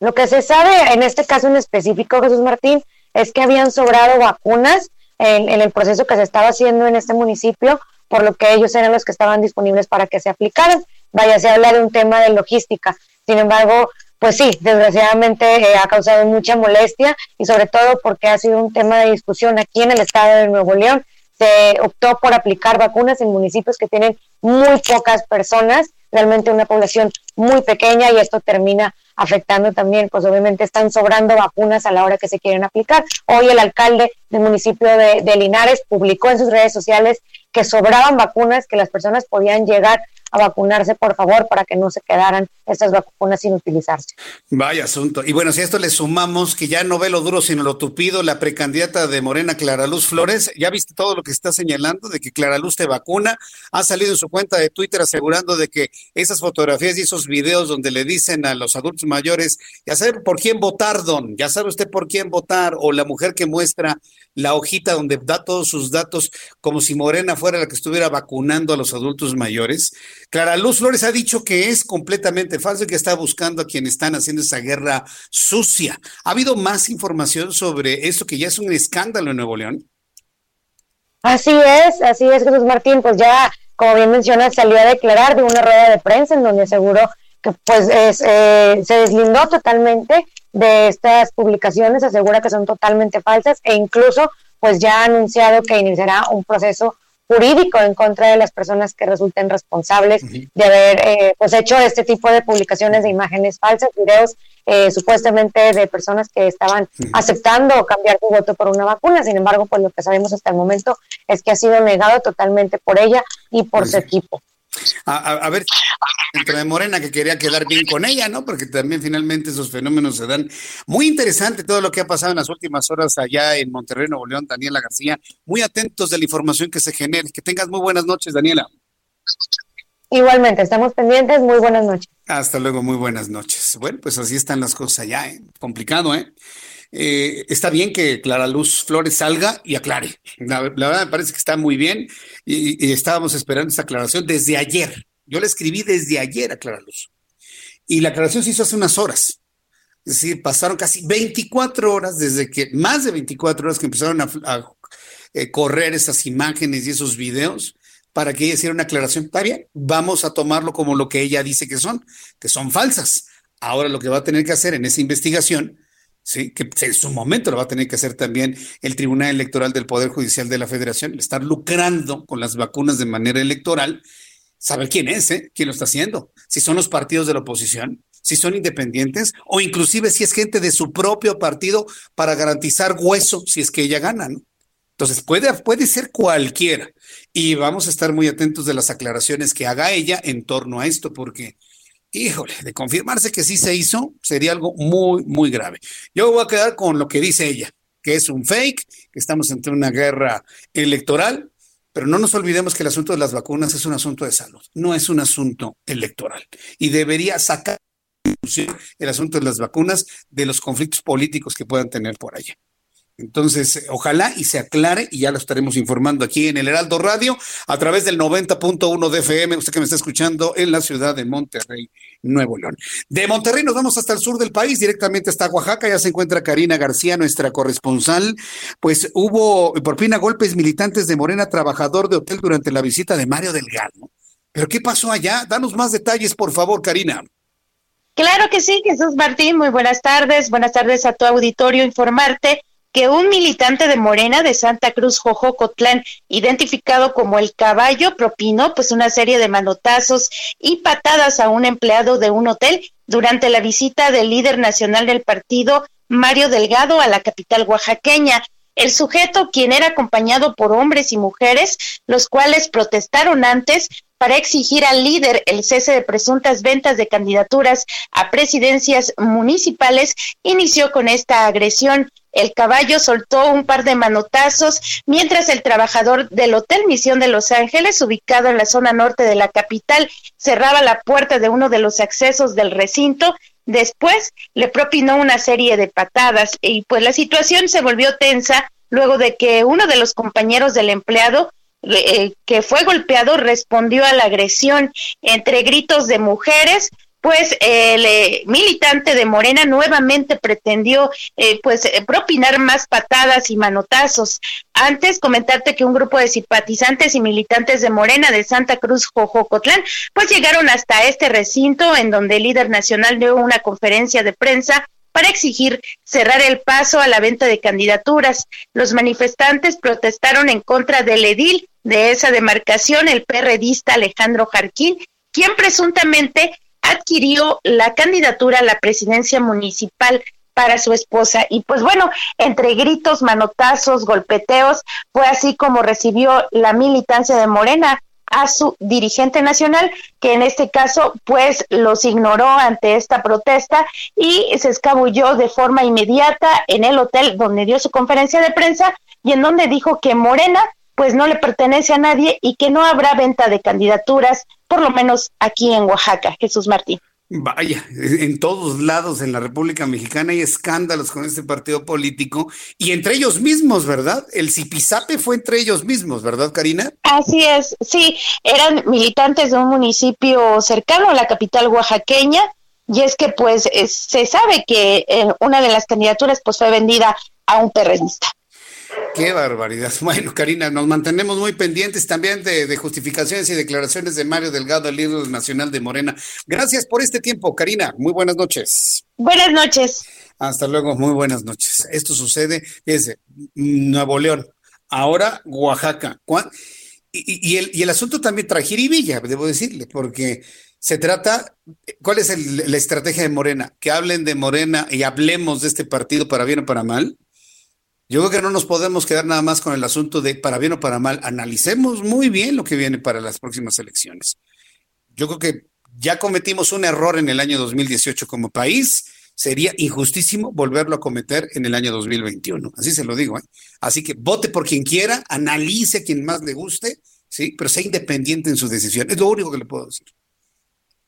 Lo que se sabe en este caso en específico, Jesús Martín, es que habían sobrado vacunas en, el proceso que se estaba haciendo en este municipio, por lo que ellos eran los que estaban disponibles para que se aplicaran. Vaya, se habla de un tema de logística. Sin embargo, pues sí, desgraciadamente eh, ha causado mucha molestia y sobre todo porque ha sido un tema de discusión aquí en el estado de Nuevo León. Se optó por aplicar vacunas en municipios que tienen muy pocas personas, realmente una población muy pequeña y esto termina afectando también, pues obviamente están sobrando vacunas a la hora que se quieren aplicar. Hoy el alcalde del municipio de, de Linares publicó en sus redes sociales que sobraban vacunas, que las personas podían llegar a vacunarse, por favor, para que no se quedaran estas vacunas sin utilizarse. Vaya asunto. Y bueno, si a esto le sumamos que ya no ve lo duro sino lo tupido, la precandidata de Morena, Clara Luz Flores, ya viste todo lo que está señalando de que Clara Luz te vacuna, ha salido en su cuenta de Twitter asegurando de que esas fotografías y esos videos donde le dicen a los adultos mayores, ya sabe por quién votar, don, ya sabe usted por quién votar, o la mujer que muestra la hojita donde da todos sus datos como si Morena fuera la que estuviera vacunando a los adultos mayores. Clara Luz Flores ha dicho que es completamente falso y que está buscando a quienes están haciendo esa guerra sucia. ¿Ha habido más información sobre esto que ya es un escándalo en Nuevo León? Así es, así es, Jesús Martín, pues ya, como bien mencionas, salió a declarar de una rueda de prensa en donde aseguró que pues es, eh, se deslindó totalmente de estas publicaciones, asegura que son totalmente falsas e incluso pues ya ha anunciado que iniciará un proceso jurídico en contra de las personas que resulten responsables de haber eh, pues hecho este tipo de publicaciones de imágenes falsas, videos eh, supuestamente de personas que estaban aceptando cambiar su voto por una vacuna. Sin embargo, pues lo que sabemos hasta el momento es que ha sido negado totalmente por ella y por su equipo. A, ver, dentro de Morena que quería quedar bien con ella, ¿no? Porque también finalmente esos fenómenos se dan. Muy interesante todo lo que ha pasado en las últimas horas allá en Monterrey, Nuevo León, Daniela García. Muy atentos de la información que se genere. Que tengas muy buenas noches, Daniela. Igualmente, estamos pendientes. Muy buenas noches. Hasta luego, muy buenas noches. Bueno, pues así están las cosas allá, ¿eh? Complicado, ¿eh? Eh, está bien que Clara Luz Flores salga y aclare. La, verdad me parece que está muy bien y, estábamos esperando esa aclaración desde ayer. Yo le escribí desde ayer a Clara Luz. Y la aclaración se hizo hace unas horas. Es decir, pasaron casi 24 horas desde que, más de 24 horas que empezaron a, eh, correr esas imágenes y esos videos para que ella hiciera una aclaración. Está bien, vamos a tomarlo como lo que ella dice que son, que son falsas. Ahora lo que va a tener que hacer en esa investigación ¿sí? que en su momento lo va a tener que hacer también el Tribunal Electoral del Poder Judicial de la Federación, estar lucrando con las vacunas de manera electoral, saber quién es, ¿eh? quién lo está haciendo, si son los partidos de la oposición, si son independientes o inclusive si es gente de su propio partido para garantizar hueso si es que ella gana, ¿no? Entonces puede, puede ser cualquiera y vamos a estar muy atentos de las aclaraciones que haga ella en torno a esto porque híjole, de confirmarse que sí se hizo, sería algo muy, muy grave. Yo voy a quedar con lo que dice ella, que es un fake, que estamos ante una guerra electoral, pero no nos olvidemos que el asunto de las vacunas es un asunto de salud, no es un asunto electoral. Y debería sacar el asunto de las vacunas de los conflictos políticos que puedan tener por allá. Entonces, ojalá y se aclare y ya lo estaremos informando aquí en el Heraldo Radio a través del 90.1 de FM, usted que me está escuchando en la ciudad de Monterrey, Nuevo León. De Monterrey nos vamos hasta el sur del país, directamente hasta Oaxaca, ya se encuentra Karina García, nuestra corresponsal. Pues hubo por fin a golpes militantes de Morena, trabajador de hotel durante la visita de Mario Delgado. ¿Pero qué pasó allá? Danos más detalles, por favor, Karina. Claro que sí, Jesús Martín, muy buenas tardes, buenas tardes a tu auditorio, informarte que un militante de Morena de Santa Cruz, Jojocotlán, identificado como el caballo, propinó pues una serie de manotazos y patadas a un empleado de un hotel durante la visita del líder nacional del partido, Mario Delgado, a la capital oaxaqueña. el sujeto, quien era acompañado por hombres y mujeres, los cuales protestaron antes para exigir al líder el cese de presuntas ventas de candidaturas a presidencias municipales, inició con esta agresión. El caballo soltó un par de manotazos mientras el trabajador del Hotel Misión de Los Ángeles, ubicado en la zona norte de la capital, cerraba la puerta de uno de los accesos del recinto. Después le propinó una serie de patadas y pues la situación se volvió tensa luego de que uno de los compañeros del empleado eh, que fue golpeado respondió a la agresión entre gritos de mujeres, pues el eh, militante de Morena nuevamente pretendió eh, pues propinar más patadas y manotazos. Antes comentarte que un grupo de simpatizantes y militantes de Morena de Santa Cruz Jojocotlán pues llegaron hasta este recinto en donde el líder nacional dio una conferencia de prensa para exigir cerrar el paso a la venta de candidaturas. Los manifestantes protestaron en contra del edil de esa demarcación, el perredista Alejandro Jarquín, quien presuntamente adquirió la candidatura a la presidencia municipal para su esposa. Y pues bueno, entre gritos, manotazos, golpeteos, fue así como recibió la militancia de Morena a su dirigente nacional, que en este caso pues los ignoró ante esta protesta y se escabulló de forma inmediata en el hotel donde dio su conferencia de prensa y en donde dijo que Morena pues no le pertenece a nadie y que no habrá venta de candidaturas, por lo menos aquí en Oaxaca. Jesús Martín. Vaya, en todos lados en la República Mexicana hay escándalos con este partido político y entre ellos mismos, ¿verdad? El Zipizape fue entre ellos mismos, ¿verdad, Karina? Así es, sí, eran militantes de un municipio cercano a la capital oaxaqueña y es que pues se sabe que una de las candidaturas pues fue vendida a un perrenista. Qué barbaridad. Bueno, Karina, nos mantenemos muy pendientes también de, justificaciones y declaraciones de Mario Delgado, el líder nacional de Morena. Gracias por este tiempo, Karina. Muy buenas noches. Buenas noches. Hasta luego, muy buenas noches. Esto sucede desde Nuevo León, ahora Oaxaca. Y, el, y el asunto también trae jiribilla, debo decirle, porque se trata, ¿cuál es la estrategia de Morena? Que hablen de Morena y hablemos de este partido para bien o para mal yo creo que no nos podemos quedar nada más con el asunto de para bien o para mal. Analicemos muy bien lo que viene para las próximas elecciones. Yo creo que ya cometimos un error en el año 2018 como país. Sería injustísimo volverlo a cometer en el año 2021. Así se lo digo. ¿eh? Así que vote por quien quiera, analice a quien más le guste, ¿sí? pero sea independiente en su decisión. Es lo único que le puedo decir.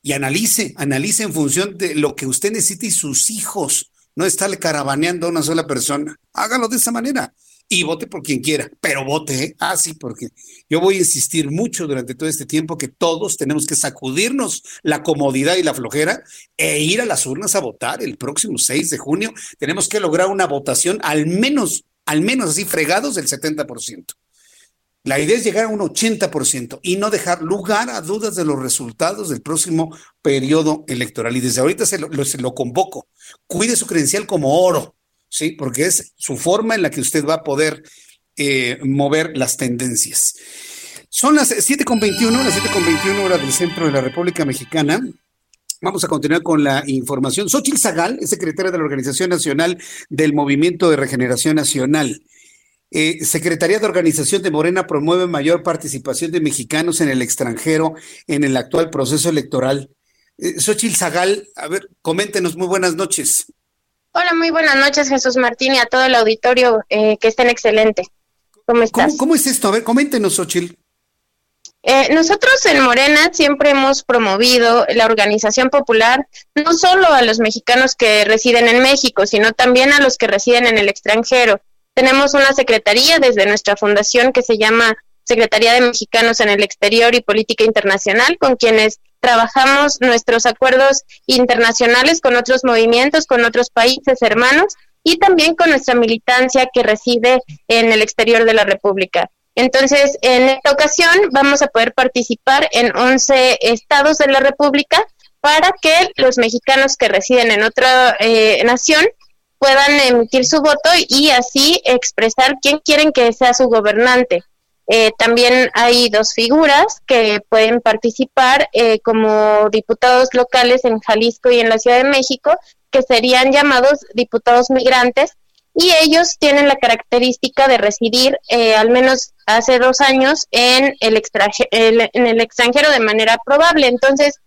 Y analice, analice en función de lo que usted necesite y sus hijos no estarle carabaneando a una sola persona. Hágalo de esa manera y vote por quien quiera, pero vote, ¿eh? ah, sí, porque yo voy a insistir mucho durante todo este tiempo que todos tenemos que sacudirnos la comodidad y la flojera e ir a las urnas a votar el próximo 6 de junio. Tenemos que lograr una votación al menos, al menos así fregados del 70%. La idea es llegar a un 80% y no dejar lugar a dudas de los resultados del próximo periodo electoral. Y desde ahorita se lo, convoco. Cuide su credencial como oro, ¿sí? Porque es su forma en la que usted va a poder eh, mover las tendencias. Son las 7.21, las 7.21 horas del centro de la República Mexicana. Vamos a continuar con la información. Xochitl Zagal es secretaria de la Organización Nacional del Movimiento de Regeneración Nacional. Eh, Secretaría de Organización de Morena promueve mayor participación de mexicanos en el extranjero en el actual proceso electoral. Eh, Xochitl Zagal, a ver, coméntenos, muy buenas noches. Hola, muy buenas noches, Jesús Martín, y a todo el auditorio, eh, que estén excelente. ¿Cómo estás? ¿Cómo, es esto? A ver, coméntenos, Xochitl. Eh, nosotros en Morena siempre hemos promovido la organización popular, no solo a los mexicanos que residen en México, sino también a los que residen en el extranjero. Tenemos una secretaría desde nuestra fundación que se llama Secretaría de Mexicanos en el Exterior y Política Internacional, con quienes trabajamos nuestros acuerdos internacionales con otros movimientos, con otros países hermanos y también con nuestra militancia que reside en el exterior de la República. Entonces, en esta ocasión vamos a poder participar en 11 estados de la República para que los mexicanos que residen en otra eh, nación puedan emitir su voto y así expresar quién quieren que sea su gobernante. Eh, también hay dos figuras que pueden participar eh, como diputados locales en Jalisco y en la Ciudad de México, que serían llamados diputados migrantes y ellos tienen la característica de residir eh, al menos hace dos años en el, en el extranjero de manera probable. Entonces,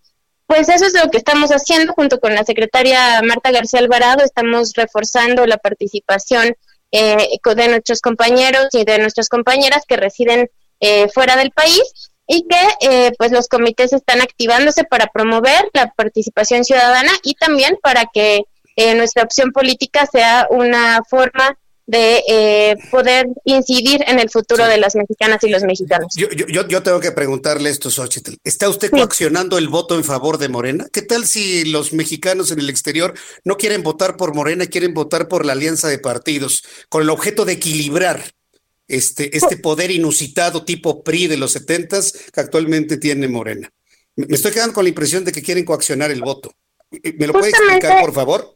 pues eso es lo que estamos haciendo junto con la secretaria Marta García Alvarado. Estamos reforzando la participación eh, de nuestros compañeros y de nuestras compañeras que residen eh, fuera del país y que eh, pues los comités están activándose para promover la participación ciudadana y también para que eh, nuestra opción política sea una forma de eh, poder incidir en el futuro de las mexicanas y los mexicanos. Yo, yo, yo tengo que preguntarle esto, Xochitl. ¿Está usted coaccionando el voto en favor de Morena? ¿Qué tal si los mexicanos en el exterior no quieren votar por Morena, quieren votar por la alianza de partidos, con el objeto de equilibrar este, este poder inusitado tipo PRI de los setentas que actualmente tiene Morena. Me estoy quedando con la impresión de que quieren coaccionar el voto. ¿Me lo puede explicar, por favor?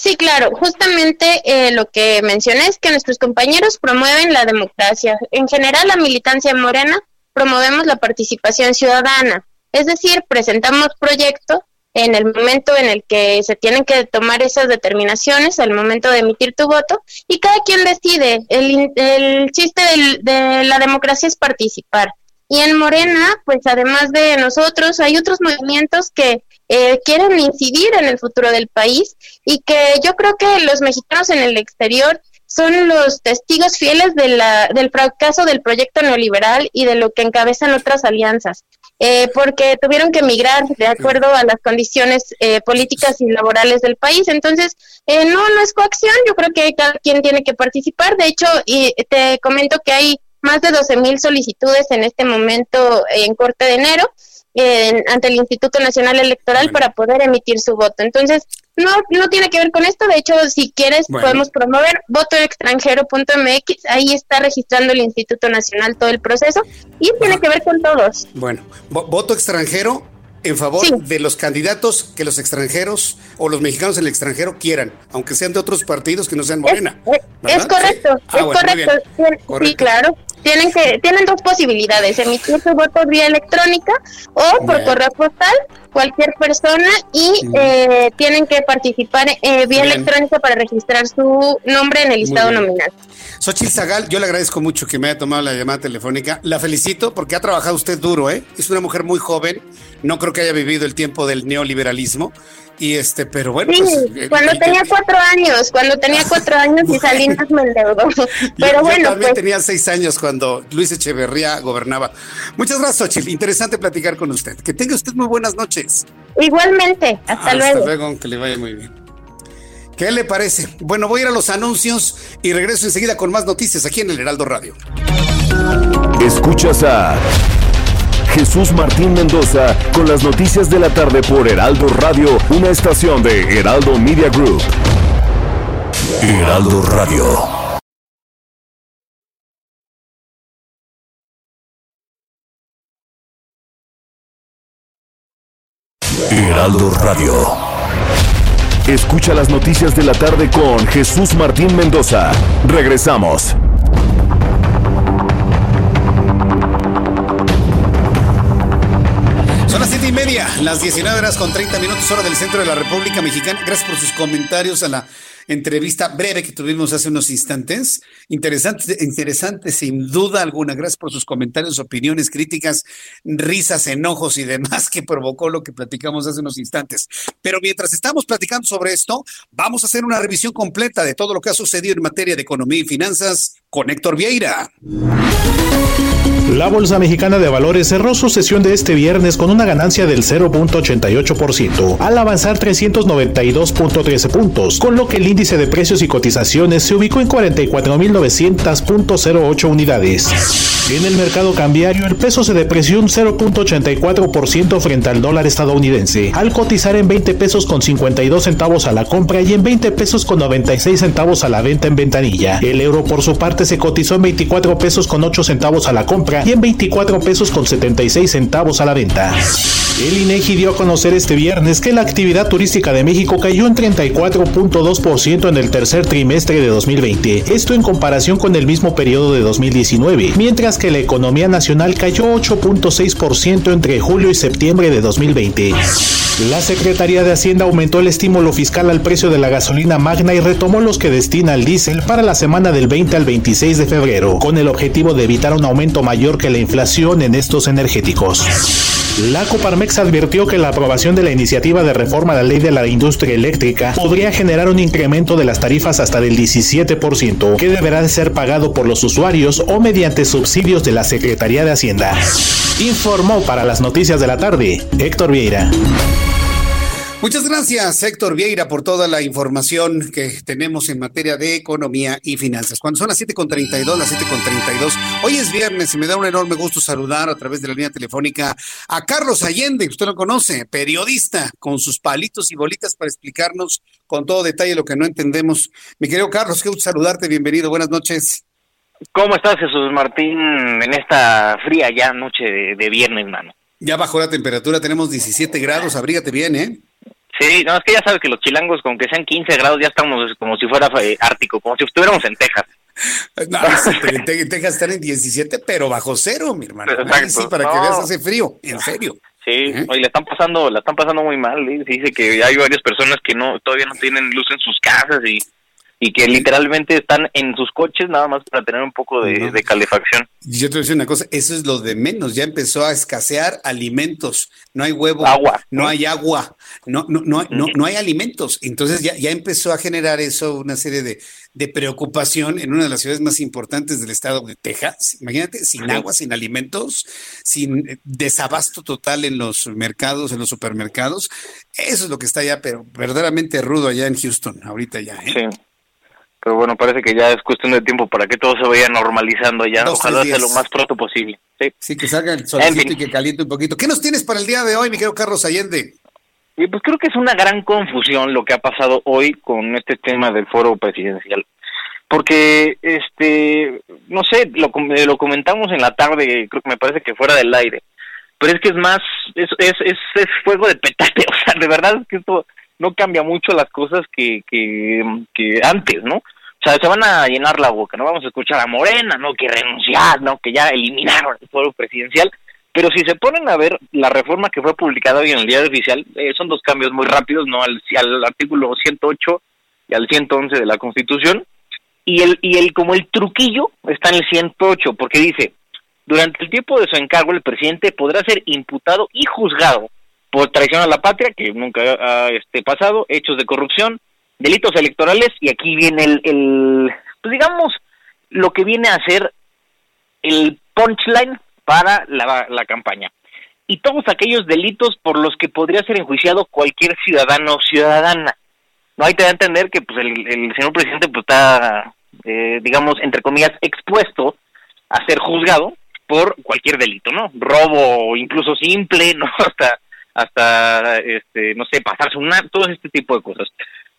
Sí, claro. Justamente eh, lo que mencioné es que nuestros compañeros promueven la democracia. En general, la militancia morena promovemos la participación ciudadana. Es decir, presentamos proyectos en el momento en el que se tienen que tomar esas determinaciones, al momento de emitir tu voto, y cada quien decide. El, el chiste de la democracia es participar. Y en Morena, pues además de nosotros, hay otros movimientos que eh, quieren incidir en el futuro del país y que yo creo que los mexicanos en el exterior son los testigos fieles de la, del fracaso del proyecto neoliberal y de lo que encabezan otras alianzas. Eh, porque tuvieron que emigrar de acuerdo a las condiciones eh, políticas y laborales del país. Entonces, eh, no, no es coacción, yo creo que cada quien tiene que participar. De hecho, y te comento que hay más de 12 mil solicitudes en este momento en corte de enero ante el Instituto Nacional Electoral para poder emitir su voto. Entonces, no, no tiene que ver con esto. De hecho, si quieres, podemos promover votoextranjero.mx. Ahí está registrando el Instituto Nacional todo el proceso y tiene que ver con todos. Bueno, voto extranjero en favor de los candidatos que los extranjeros o los mexicanos en el extranjero quieran, aunque sean de otros partidos que no sean Morena. Es, correcto, ah, es correcto. Sí, claro. Tienen que tienen dos posibilidades, emitir su voto vía electrónica o por correo postal, cualquier persona y eh, tienen que participar eh, vía electrónica para registrar su nombre en el listado nominal. Xochitl Zagal, yo le agradezco mucho que me haya tomado la llamada telefónica. La felicito porque ha trabajado usted duro, ¿eh? Es una mujer muy joven. No creo que haya vivido el tiempo del neoliberalismo. Y este, pero bueno. Sí, pues, cuando tenía cuatro años, cuando tenía cuatro años y Salinas me endeudó. Pero bueno. Yo también pues tenía seis años cuando Luis Echeverría gobernaba. Muchas gracias, Xochitl. Interesante platicar con usted. Que tenga usted muy buenas noches. Igualmente. Hasta luego. Hasta luego, que le vaya muy bien. ¿Qué le parece? Bueno, voy a ir a los anuncios y regreso enseguida con más noticias aquí en el Heraldo Radio. Escuchas a Jesús Martín Mendoza con las noticias de la tarde por Heraldo Radio, una estación de Heraldo Media Group. Heraldo Radio. Heraldo Radio. Escucha las noticias de la tarde con Jesús Martín Mendoza. Regresamos. Y media, las 19 horas con 30 minutos, hora del centro de la República Mexicana. Gracias por sus comentarios a la entrevista breve que tuvimos hace unos instantes. Interesante, interesante, sin duda alguna. Gracias por sus comentarios, opiniones, críticas, risas, enojos y demás que provocó lo que platicamos hace unos instantes. Pero mientras estamos platicando sobre esto, vamos a hacer una revisión completa de todo lo que ha sucedido en materia de economía y finanzas con Héctor Vieira. La Bolsa Mexicana de Valores cerró su sesión de este viernes con una ganancia del 0.88%, al avanzar 392.13 puntos, con lo que el índice de precios y cotizaciones se ubicó en 44.900.08 unidades. En el mercado cambiario, el peso se depreció un 0.84% frente al dólar estadounidense, al cotizar en 20 pesos con 52 centavos a la compra y en 20 pesos con 96 centavos a la venta en ventanilla. El euro, por su parte, se cotizó en 24 pesos con 8 centavos a la compra y en 24 pesos con 76 centavos a la venta. El INEGI dio a conocer este viernes que la actividad turística de México cayó en 34.2% en el tercer trimestre de 2020, esto en comparación con el mismo periodo de 2019, mientras que la economía nacional cayó 8.6% entre julio y septiembre de 2020. La Secretaría de Hacienda aumentó el estímulo fiscal al precio de la gasolina magna y retomó los que destina al diésel para la semana del 20 al 26 de febrero, con el objetivo de evitar un aumento mayor que la inflación en estos energéticos. La Coparmex advirtió que la aprobación de la iniciativa de reforma a la ley de la industria eléctrica podría generar un incremento de las tarifas hasta del 17%, que deberá de ser pagado por los usuarios o mediante subsidios de la Secretaría de Hacienda. Informó para las noticias de la tarde Héctor Vieira. Muchas gracias, Héctor Vieira, por toda la información que tenemos en materia de economía y finanzas. Cuando son las 7.32, las 7.32, hoy es viernes y me da un enorme gusto saludar a través de la línea telefónica a Carlos Allende, usted lo conoce, periodista, con sus palitos y bolitas para explicarnos con todo detalle lo que no entendemos. Mi querido Carlos, qué gusto saludarte, bienvenido, buenas noches. ¿Cómo estás, Jesús Martín, en esta fría ya noche de, de viernes, mano? Ya bajó la temperatura, tenemos 17 grados, abrígate bien, ¿eh? Sí, no, es que ya sabes que los chilangos, con que sean 15 grados, ya estamos como si fuera eh, ártico, como si estuviéramos en Texas. No, en Texas están en 17, pero bajo cero, mi hermano. Sí, para que veas, hace frío, en serio. Sí, ¿Eh? hoy le están pasando, la están pasando muy mal. ¿eh? Dice que hay varias personas que no todavía no tienen luz en sus casas y y que literalmente están en sus coches nada más para tener un poco de, de, calefacción. Yo te voy a decir una cosa, eso es lo de menos, ya empezó a escasear alimentos, no hay huevo, agua. no hay agua, no, no, no, no, no hay alimentos. Entonces ya, ya empezó a generar eso una serie de, de preocupación en una de las ciudades más importantes del estado de Texas. Imagínate, sin agua, sin alimentos, sin desabasto total en los mercados, en los supermercados. Eso es lo que está ya, pero verdaderamente rudo allá en Houston, ahorita ya. ¿eh? Sí pero bueno, parece que ya es cuestión de tiempo para que todo se vaya normalizando ya. Ojalá sea lo más pronto posible. Sí, sí que salga el solecito y que caliente un poquito. ¿Qué nos tienes para el día de hoy, mi querido Carlos Allende? Y pues creo que es una gran confusión lo que ha pasado hoy con este tema del foro presidencial. Porque, este, no sé, lo, lo comentamos en la tarde, creo que me parece que fuera del aire. Pero es que es más, es, es, es, es fuego de petate. O sea, de verdad es que esto no cambia mucho las cosas que, que, que antes, ¿no? O sea, se van a llenar la boca, no vamos a escuchar a Morena, ¿no? Que renunciar, ¿no? Que ya eliminaron el foro presidencial. Pero si se ponen a ver la reforma que fue publicada hoy en el diario oficial, eh, son dos cambios muy rápidos, ¿no? Al, al artículo 108 y al 111 de la Constitución. Y el, y el, como el truquillo está en el 108, porque dice, durante el tiempo de su encargo, el presidente podrá ser imputado y juzgado por traición a la patria, que nunca ha este, pasado, hechos de corrupción, delitos electorales, y aquí viene el, el, pues digamos, lo que viene a ser el punchline para la, la campaña. Y todos aquellos delitos por los que podría ser enjuiciado cualquier ciudadano o ciudadana. No hay que entender que pues el, el señor presidente pues está, eh, digamos, entre comillas, expuesto a ser juzgado por cualquier delito, ¿no? Robo, incluso simple, ¿no? Hasta hasta, este, no sé, pasarse un todo este tipo de cosas.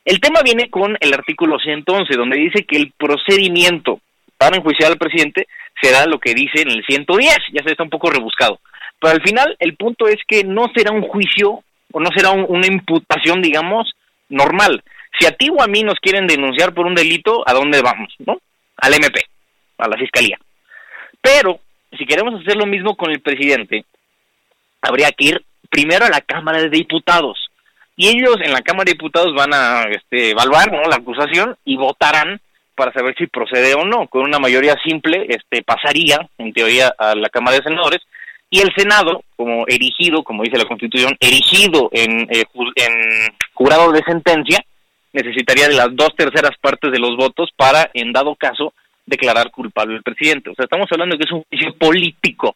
El tema viene con el artículo 111, donde dice que el procedimiento para enjuiciar al presidente será lo que dice en el 110, ya se está un poco rebuscado. Pero al final el punto es que no será un juicio o no será una imputación, digamos, normal. Si a ti o a mí nos quieren denunciar por un delito, ¿a dónde vamos? ¿No? Al MP, a la fiscalía. Pero si queremos hacer lo mismo con el presidente, habría que ir primero a la Cámara de Diputados. Y ellos en la Cámara de Diputados van a este, evaluar ¿no? la acusación y votarán para saber si procede o no. Con una mayoría simple este, pasaría, en teoría, a la Cámara de Senadores. Y el Senado, como erigido, como dice la Constitución, erigido en, eh, en jurado de sentencia, necesitaría de las dos terceras partes de los votos para, en dado caso, declarar culpable al presidente. O sea, estamos hablando de que es un juicio político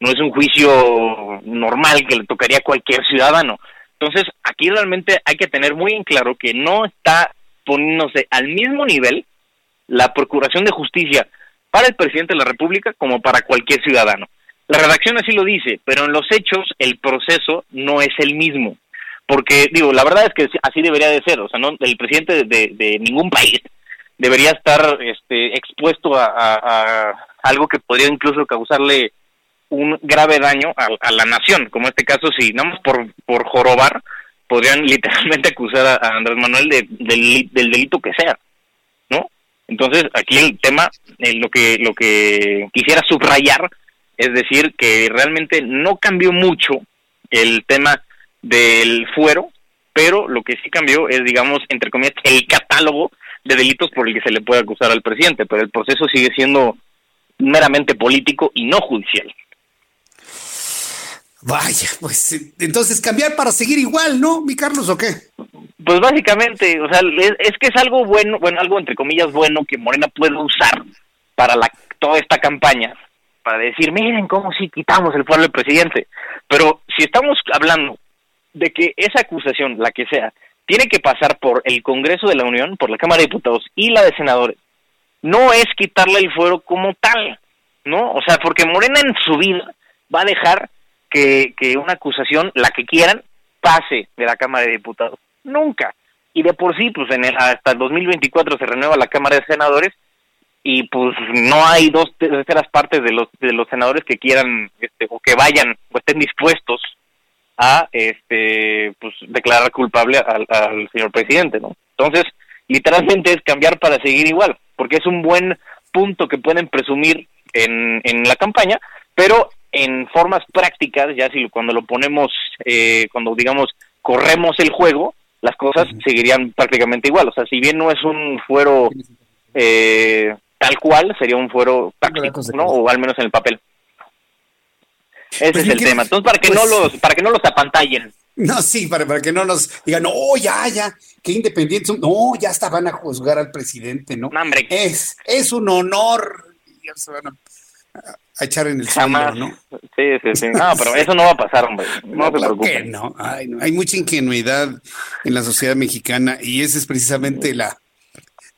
no es un juicio normal que le tocaría a cualquier ciudadano. Entonces, aquí realmente hay que tener muy en claro que no está poniéndose al mismo nivel la Procuración de Justicia para el presidente de la República como para cualquier ciudadano. La redacción así lo dice, pero en los hechos el proceso no es el mismo. Porque, digo, la verdad es que así debería de ser. O sea, no, el presidente de, ningún país debería estar este, expuesto a algo que podría incluso causarle un grave daño a, la nación, como este caso, si no más por, por jorobar, podrían literalmente acusar a, Andrés Manuel de, del, delito que sea, ¿no? Entonces, aquí el tema, eh, lo que lo que quisiera subrayar es decir que realmente no cambió mucho el tema del fuero, pero lo que sí cambió es, digamos, entre comillas, el catálogo de delitos por el que se le puede acusar al presidente, pero el proceso sigue siendo meramente político y no judicial. Vaya, pues entonces cambiar para seguir igual, ¿no, mi Carlos, o qué? Pues básicamente, o sea, es, que es algo bueno, bueno, algo entre comillas bueno que Morena puede usar para la, toda esta campaña, para decir, miren cómo si quitamos el fuero del presidente. Pero si estamos hablando de que esa acusación, la que sea, tiene que pasar por el Congreso de la Unión, por la Cámara de Diputados y la de Senadores, no es quitarle el fuero como tal, ¿no? O sea, porque Morena en su vida va a dejar que, que una acusación, la que quieran, pase de la Cámara de Diputados. Nunca. Y de por sí, pues en hasta el 2024 se renueva la Cámara de Senadores y pues no hay dos terceras partes de los de los senadores que quieran este, o que vayan o estén dispuestos a este pues declarar culpable al, señor presidente no entonces literalmente es cambiar para seguir igual porque es un buen punto que pueden presumir en, en la campaña pero en formas prácticas ya si cuando lo ponemos eh, cuando digamos corremos el juego las cosas seguirían prácticamente igual o sea si bien no es un fuero eh, tal cual sería un fuero táctico, ¿no? O al menos en el papel. Ese pues es el tema. Entonces, para que no pues los, para que no los apantallen. No, sí, para, para que no nos digan, no, ya, ya, qué independientes No, ya hasta van a juzgar al presidente, ¿no? hombre. Es, es un honor. Ya se van a, echar en el Jamás. ¿no? Sí, sí, sí. No, pero eso no va a pasar, hombre. No, se preocupe. No. no. Hay mucha ingenuidad en la sociedad mexicana y esa es precisamente la,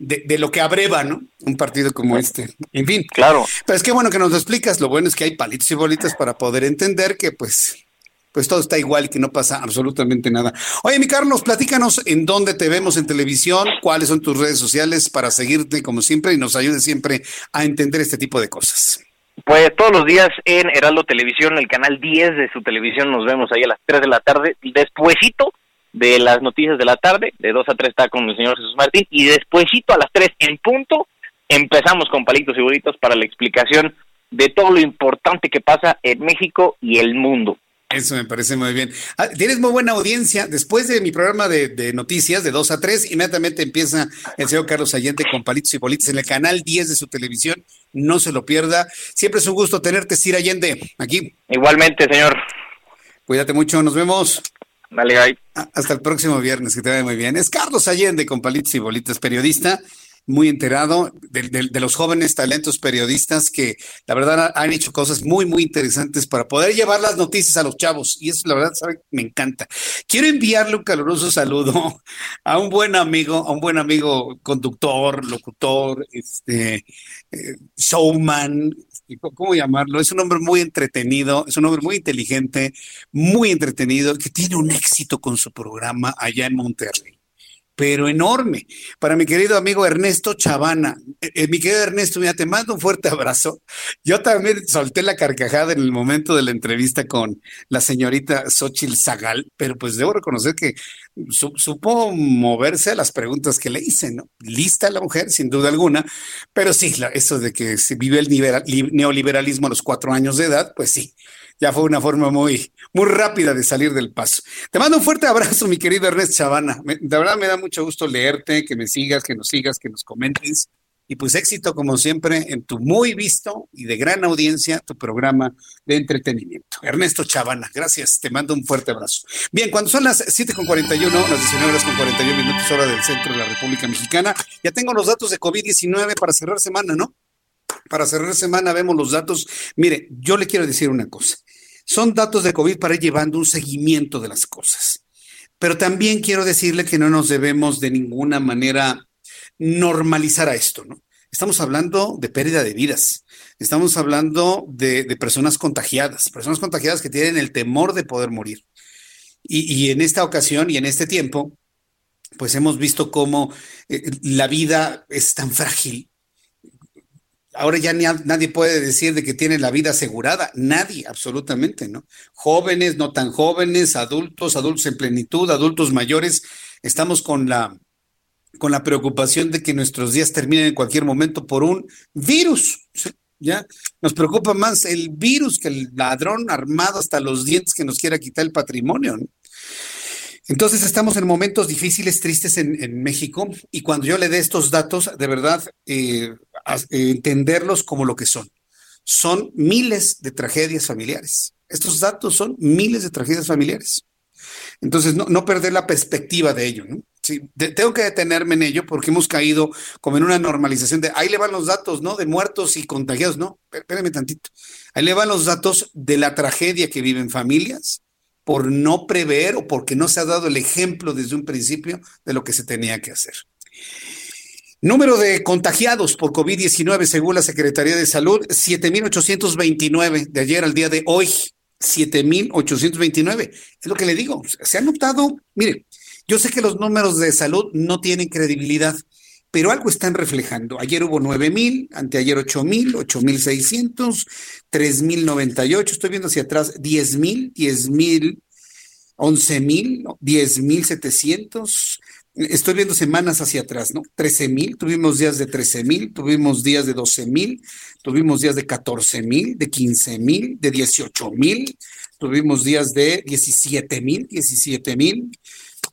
de, lo que abreva, ¿no? Un partido como este. En fin. Claro. Pero es que bueno que nos lo explicas. Lo bueno es que hay palitos y bolitas para poder entender que, pues, pues todo está igual, que no pasa absolutamente nada. Oye, mi Carlos, platícanos en dónde te vemos en televisión, cuáles son tus redes sociales para seguirte como siempre y nos ayude siempre a entender este tipo de cosas. Pues todos los días en Heraldo Televisión, el canal 10 de su televisión, nos vemos ahí a las 3 de la tarde. Despuésito de las noticias de la tarde, de 2 a 3 está con el señor Jesús Martín, y despuésito a las 3 en punto empezamos con palitos y bolitos para la explicación de todo lo importante que pasa en México y el mundo. Eso me parece muy bien. Ah, tienes muy buena audiencia. Después de mi programa de, noticias de 2 a 3, inmediatamente empieza el señor Carlos Allende con Palitos y Bolitos en el canal 10 de su televisión. No se lo pierda. Siempre es un gusto tenerte, Sir Allende, aquí. Igualmente, señor. Cuídate mucho, nos vemos. Dale, ah, Hasta el próximo viernes, que te vaya muy bien. Es Carlos Allende con Palitos y Bolitas, periodista, muy enterado de, los jóvenes talentos periodistas que la verdad han hecho cosas muy, muy interesantes para poder llevar las noticias a los chavos. Y eso la verdad, me encanta. Quiero enviarle un caluroso saludo a un buen amigo, a un buen amigo conductor, locutor, este, eh, showman, ¿cómo llamarlo? Es un hombre muy entretenido, es un hombre muy inteligente, muy entretenido, que tiene un éxito con su programa allá en Monterrey pero enorme. Para mi querido amigo Ernesto Chavana. Eh, eh, mi querido Ernesto, mira, te mando un fuerte abrazo. Yo también solté la carcajada en el momento de la entrevista con la señorita Xochil Zagal, pero pues debo reconocer que supo moverse a las preguntas que le hice, ¿no? Lista la mujer, sin duda alguna, pero sí, eso de que se vive el neoliberalismo a los cuatro años de edad, pues sí, ya fue una forma muy, muy rápida de salir del paso. Te mando un fuerte abrazo, mi querido Ernest Chavana. de verdad me da mucho gusto leerte, que me sigas, que nos sigas, que nos comentes. Y pues éxito, como siempre, en tu muy visto y de gran audiencia, tu programa de entretenimiento. Ernesto Chavana, gracias, te mando un fuerte abrazo. Bien, cuando son las 7.41, las 19 horas con 41 minutos hora del centro de la República Mexicana, ya tengo los datos de COVID-19 para cerrar semana, ¿no? Para cerrar semana vemos los datos. Mire, yo le quiero decir una cosa. Son datos de COVID para ir llevando un seguimiento de las cosas. Pero también quiero decirle que no nos debemos de ninguna manera normalizar a esto, ¿no? Estamos hablando de pérdida de vidas, estamos hablando de, personas contagiadas, personas contagiadas que tienen el temor de poder morir. Y, en esta ocasión y en este tiempo, pues hemos visto cómo eh, la vida es tan frágil ahora ya ni nadie puede decir de que tiene la vida asegurada, nadie, absolutamente, ¿no? Jóvenes, no tan jóvenes, adultos, adultos en plenitud, adultos mayores, estamos con la con la preocupación de que nuestros días terminen en cualquier momento por un virus. ¿Ya? Nos preocupa más el virus que el ladrón armado hasta los dientes que nos quiera quitar el patrimonio. ¿no? Entonces estamos en momentos difíciles, tristes en, México y cuando yo le dé estos datos, de verdad, eh, eh, entenderlos como lo que son. Son miles de tragedias familiares. Estos datos son miles de tragedias familiares. Entonces, no, no perder la perspectiva de ello, ¿no? Sí, tengo que detenerme en ello porque hemos caído como en una normalización de ahí le van los datos, ¿no? De muertos y contagiados. No, espérame tantito. Ahí le van los datos de la tragedia que viven familias por no prever o porque no se ha dado el ejemplo desde un principio de lo que se tenía que hacer. Número de contagiados por COVID-19 según la Secretaría de Salud, 7.829 de ayer al día de hoy. 7.829. Es lo que le digo. Se han notado, mire, yo sé que los números de salud no tienen credibilidad, pero algo están reflejando. Ayer hubo 9 mil, anteayer 8 mil, 8 mil 600, 3 mil 98, estoy viendo hacia atrás, 10 mil, 10 mil, 11 mil, 10 mil 700. Estoy viendo semanas hacia atrás, ¿no? 13 mil, tuvimos días de 13 mil, tuvimos días de 12 mil, tuvimos días de 14 mil, de 15 mil, de 18 mil, tuvimos días de 17 mil, 17 mil.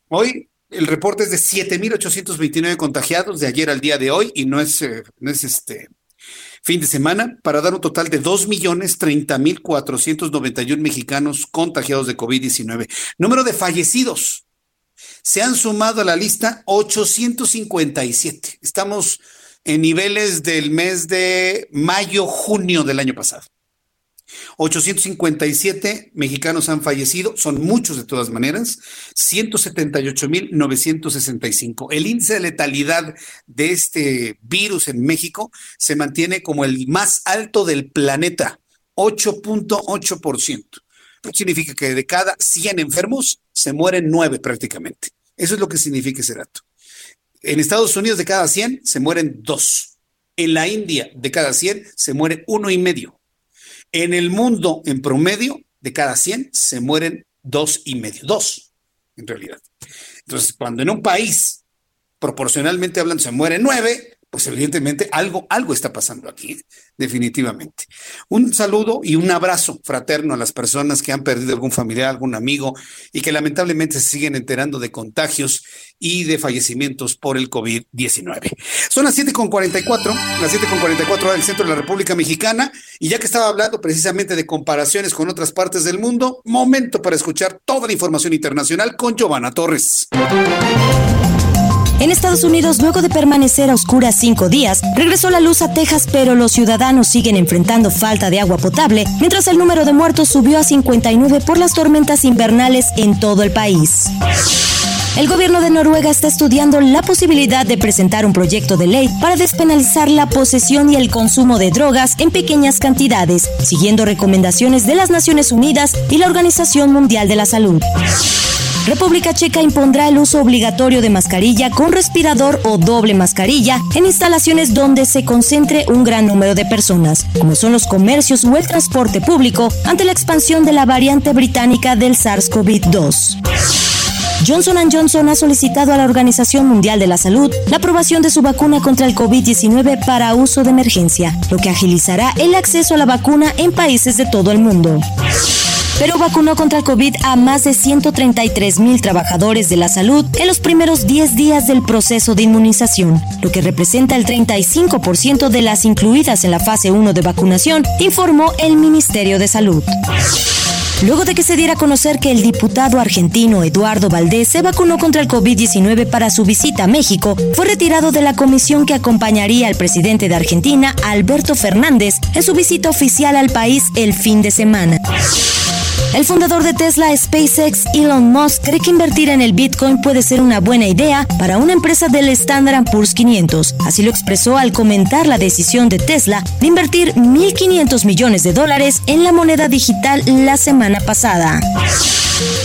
Hoy el reporte es de 7.829 contagiados de ayer al día de hoy y no es, eh, no es este fin de semana para dar un total de 2.030.491 mexicanos contagiados de COVID-19. Número de fallecidos. Se han sumado a la lista 857. Estamos en niveles del mes de mayo-junio del año pasado. 857 mexicanos han fallecido, son muchos de todas maneras, 178.965. El índice de letalidad de este virus en México se mantiene como el más alto del planeta, 8.8%. Significa que de cada 100 enfermos se mueren 9 prácticamente. Eso es lo que significa ese dato. En Estados Unidos de cada 100 se mueren 2. En la India de cada 100 se muere uno y medio. En el mundo, en promedio, de cada 100 se mueren dos y medio, dos, en realidad. Entonces, cuando en un país, proporcionalmente hablando, se mueren nueve, pues evidentemente algo, algo está pasando aquí, definitivamente. Un saludo y un abrazo fraterno a las personas que han perdido algún familiar, algún amigo y que lamentablemente se siguen enterando de contagios y de fallecimientos por el COVID-19. Son las 7.44, las 7.44 del centro de la República Mexicana y ya que estaba hablando precisamente de comparaciones con otras partes del mundo, momento para escuchar toda la información internacional con Giovanna Torres. En Estados Unidos, luego de permanecer a oscuras cinco días, regresó la luz a Texas, pero los ciudadanos siguen enfrentando falta de agua potable, mientras el número de muertos subió a 59 por las tormentas invernales en todo el país. El gobierno de Noruega está estudiando la posibilidad de presentar un proyecto de ley para despenalizar la posesión y el consumo de drogas en pequeñas cantidades, siguiendo recomendaciones de las Naciones Unidas y la Organización Mundial de la Salud. República Checa impondrá el uso obligatorio de mascarilla con respirador o doble mascarilla en instalaciones donde se concentre un gran número de personas, como son los comercios o el transporte público, ante la expansión de la variante británica del SARS-CoV-2. Johnson Johnson ha solicitado a la Organización Mundial de la Salud la aprobación de su vacuna contra el COVID-19 para uso de emergencia, lo que agilizará el acceso a la vacuna en países de todo el mundo. Pero vacunó contra el COVID a más de 133 mil trabajadores de la salud en los primeros 10 días del proceso de inmunización, lo que representa el 35% de las incluidas en la fase 1 de vacunación, informó el Ministerio de Salud. Luego de que se diera a conocer que el diputado argentino Eduardo Valdés se vacunó contra el COVID-19 para su visita a México, fue retirado de la comisión que acompañaría al presidente de Argentina, Alberto Fernández, en su visita oficial al país el fin de semana. El fundador de Tesla, SpaceX, Elon Musk, cree que invertir en el Bitcoin puede ser una buena idea para una empresa del Standard Poor's 500. Así lo expresó al comentar la decisión de Tesla de invertir 1.500 millones de dólares en la moneda digital la semana pasada.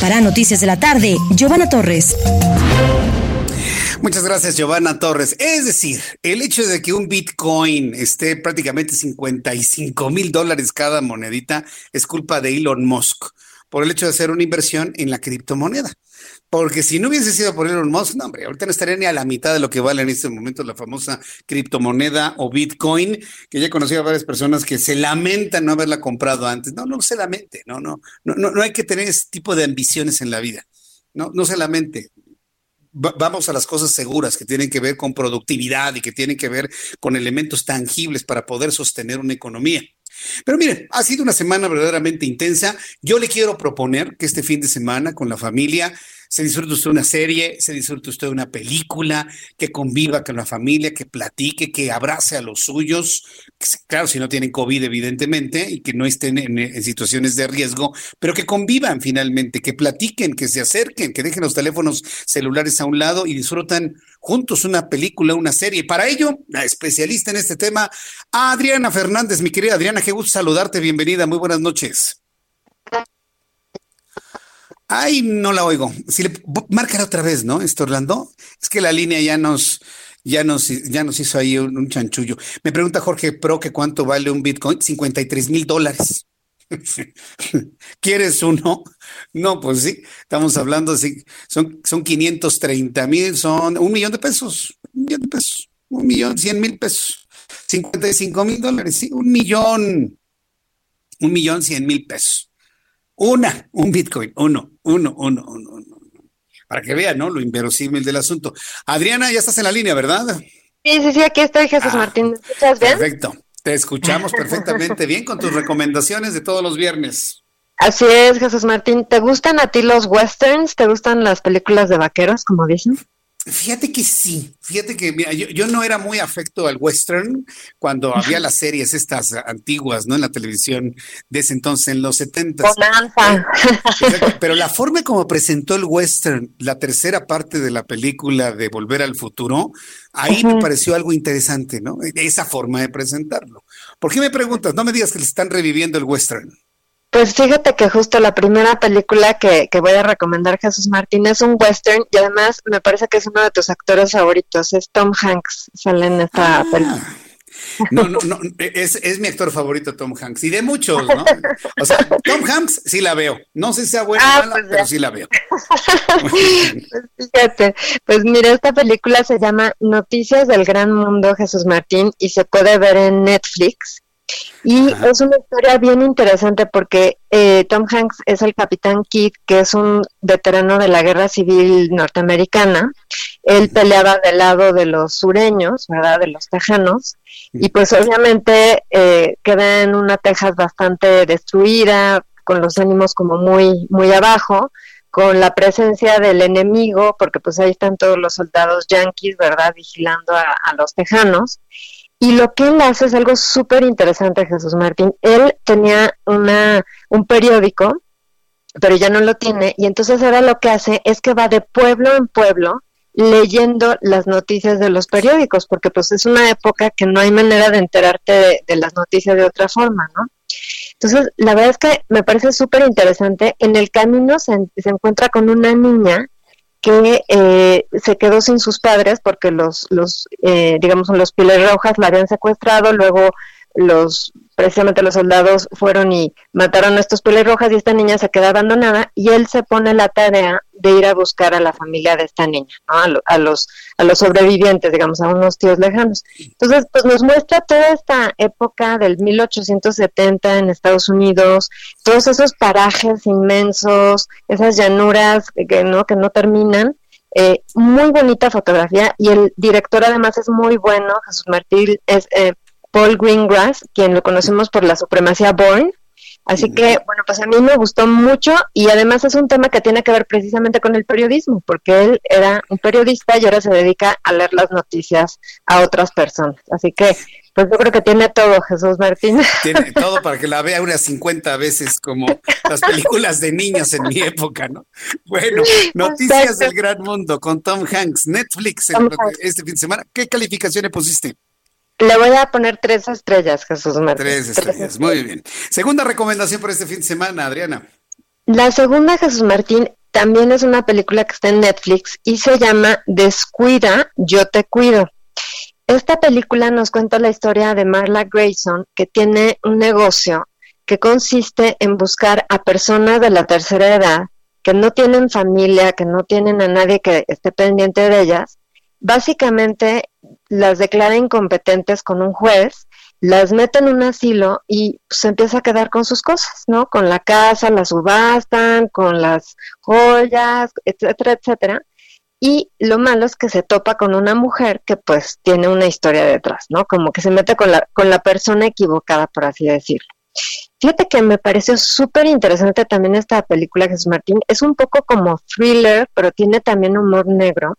Para Noticias de la Tarde, Giovanna Torres. Muchas gracias, Giovanna Torres. Es decir, el hecho de que un Bitcoin esté prácticamente 55 mil dólares cada monedita es culpa de Elon Musk por el hecho de hacer una inversión en la criptomoneda. Porque si no hubiese sido por Elon Musk, no, hombre, ahorita no estaría ni a la mitad de lo que vale en este momento la famosa criptomoneda o Bitcoin, que ya he conocido a varias personas que se lamentan no haberla comprado antes. No, no se lamente, no, no, no, no, hay que tener ese tipo de ambiciones en la vida. No, no se lamente vamos a las cosas seguras que tienen que ver con productividad y que tienen que ver con elementos tangibles para poder sostener una economía. Pero miren, ha sido una semana verdaderamente intensa. Yo le quiero proponer que este fin de semana con la familia se disfrute usted una serie, se disfrute usted una película, que conviva con la familia, que platique, que abrace a los suyos, claro, si no tienen COVID evidentemente, y que no estén en, situaciones de riesgo, pero que convivan finalmente, que platiquen, que se acerquen, que dejen los teléfonos celulares a un lado y disfrutan juntos una película, una serie. Para ello, la especialista en este tema, Adriana Fernández, mi querida Adriana, qué gusto saludarte, bienvenida, muy buenas noches. Ay, no la oigo. Si le márcala otra vez, ¿no? Esto Orlando. Es que la línea ya nos, ya nos, ya nos hizo ahí un, chanchullo. Me pregunta Jorge Pro que cuánto vale un Bitcoin. 53 mil dólares. ¿Quieres uno? No, pues sí, estamos hablando, sí, son, son 530 mil, son un millón de pesos, un millón de pesos, un millón, cien mil pesos, 55 mil dólares, sí, un millón, un millón, cien mil pesos. Una, un Bitcoin, uno, uno, uno, uno, uno. Para que vean, ¿no? Lo inverosímil del asunto. Adriana, ya estás en la línea, ¿verdad? Sí, sí, sí, aquí estoy, Jesús ah, Martín. ¿Me escuchas bien? Perfecto. Te escuchamos perfectamente bien con tus recomendaciones de todos los viernes. Así es, Jesús Martín. ¿Te gustan a ti los westerns? ¿Te gustan las películas de vaqueros, como dicen? Fíjate que sí, fíjate que mira, yo, no era muy afecto al western cuando había las series estas antiguas, ¿no? En la televisión de ese entonces, en los 70. Pero la forma como presentó el western, la tercera parte de la película de Volver al Futuro, ahí me pareció algo interesante, ¿no? Esa forma de presentarlo. ¿Por qué me preguntas? No me digas que le están reviviendo el western. Pues fíjate que justo la primera película que, que, voy a recomendar, Jesús Martín, es un western y además me parece que es uno de tus actores favoritos, es Tom Hanks, sale en esta ah. película. No, no, no, es, es, mi actor favorito Tom Hanks y de muchos, ¿no? O sea, Tom Hanks sí la veo. No sé si sea buena o ah, mala, pues pero sí la veo. Pues fíjate, pues mira, esta película se llama Noticias del Gran Mundo, Jesús Martín, y se puede ver en Netflix. Y es una historia bien interesante porque eh, Tom Hanks es el capitán Kidd, que es un veterano de la guerra civil norteamericana. Él peleaba del lado de los sureños, ¿verdad? De los tejanos. Y pues obviamente eh, queda en una Texas bastante destruida, con los ánimos como muy, muy abajo con la presencia del enemigo, porque pues ahí están todos los soldados yanquis, ¿verdad?, vigilando a, a los tejanos. Y lo que él hace es algo súper interesante, Jesús Martín. Él tenía una, un periódico, pero ya no lo tiene, y entonces ahora lo que hace es que va de pueblo en pueblo leyendo las noticias de los periódicos, porque pues es una época que no hay manera de enterarte de, las noticias de otra forma, ¿no? Entonces, la verdad es que me parece súper interesante. En el camino se, se encuentra con una niña que eh, se quedó sin sus padres porque los, los eh, digamos, los Piles Rojas la habían secuestrado, luego los precisamente los soldados fueron y mataron a estos pieles rojas y esta niña se queda abandonada y él se pone la tarea de ir a buscar a la familia de esta niña, ¿no? a, los a los sobrevivientes, digamos, a unos tíos lejanos. Entonces, pues nos muestra toda esta época del 1870 en Estados Unidos, todos esos parajes inmensos, esas llanuras que no que no terminan. Eh, muy bonita fotografía y el director además es muy bueno, Jesús Martín es eh, Paul Greengrass, quien lo conocemos por la supremacía Born. Así que, bueno, pues a mí me gustó mucho y además es un tema que tiene que ver precisamente con el periodismo, porque él era un periodista y ahora se dedica a leer las noticias a otras personas. Así que, pues yo creo que tiene todo, Jesús Martín. Tiene todo para que la vea unas 50 veces como las películas de niños en mi época, ¿no? Bueno, Noticias del Gran Mundo con Tom Hanks, Netflix este fin de semana. ¿Qué calificación le pusiste? Le voy a poner tres estrellas, Jesús Martín. Tres estrellas, muy bien. Segunda recomendación para este fin de semana, Adriana. La segunda, Jesús Martín, también es una película que está en Netflix y se llama Descuida, yo te cuido. Esta película nos cuenta la historia de Marla Grayson, que tiene un negocio que consiste en buscar a personas de la tercera edad que no tienen familia, que no tienen a nadie que esté pendiente de ellas. Básicamente las declara incompetentes con un juez, las mete en un asilo y se empieza a quedar con sus cosas, ¿no? Con la casa, la subastan, con las joyas, etcétera, etcétera y lo malo es que se topa con una mujer que pues tiene una historia detrás, ¿no? Como que se mete con la, con la persona equivocada, por así decirlo. Fíjate que me pareció súper interesante también esta película, Jesús Martín. Es un poco como thriller, pero tiene también humor negro.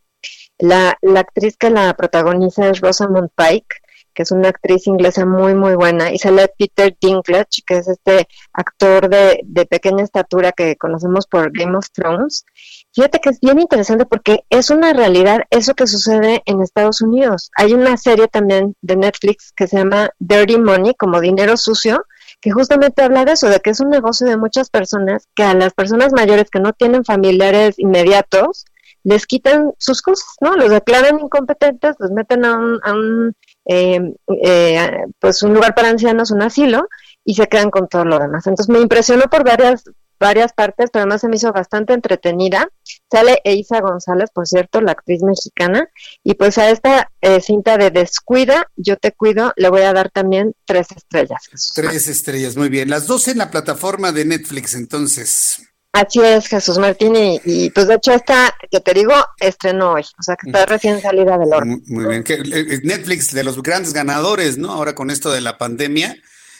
La, la actriz que la protagoniza es Rosamund Pike, que es una actriz inglesa muy, muy buena, y sale Peter Dinklage, que es este actor de, de pequeña estatura que conocemos por Game of Thrones. Fíjate que es bien interesante porque es una realidad eso que sucede en Estados Unidos. Hay una serie también de Netflix que se llama Dirty Money, como dinero sucio, que justamente habla de eso, de que es un negocio de muchas personas, que a las personas mayores que no tienen familiares inmediatos, les quitan sus cosas, ¿no? Los declaran incompetentes, los meten a un, a un eh, eh, pues un lugar para ancianos, un asilo, y se quedan con todo lo demás. Entonces me impresionó por varias varias partes, pero además se me hizo bastante entretenida. Sale Eiza González, por cierto, la actriz mexicana, y pues a esta eh, cinta de Descuida, yo te cuido, le voy a dar también tres estrellas. Tres estrellas, muy bien. Las dos en la plataforma de Netflix, entonces. Así es, Jesús Martín, y, pues de hecho esta, que te digo, estrenó hoy, o sea que está recién salida del horno. Muy, bien, eh, eh, Netflix de los grandes ganadores, ¿no? Ahora con esto de la pandemia,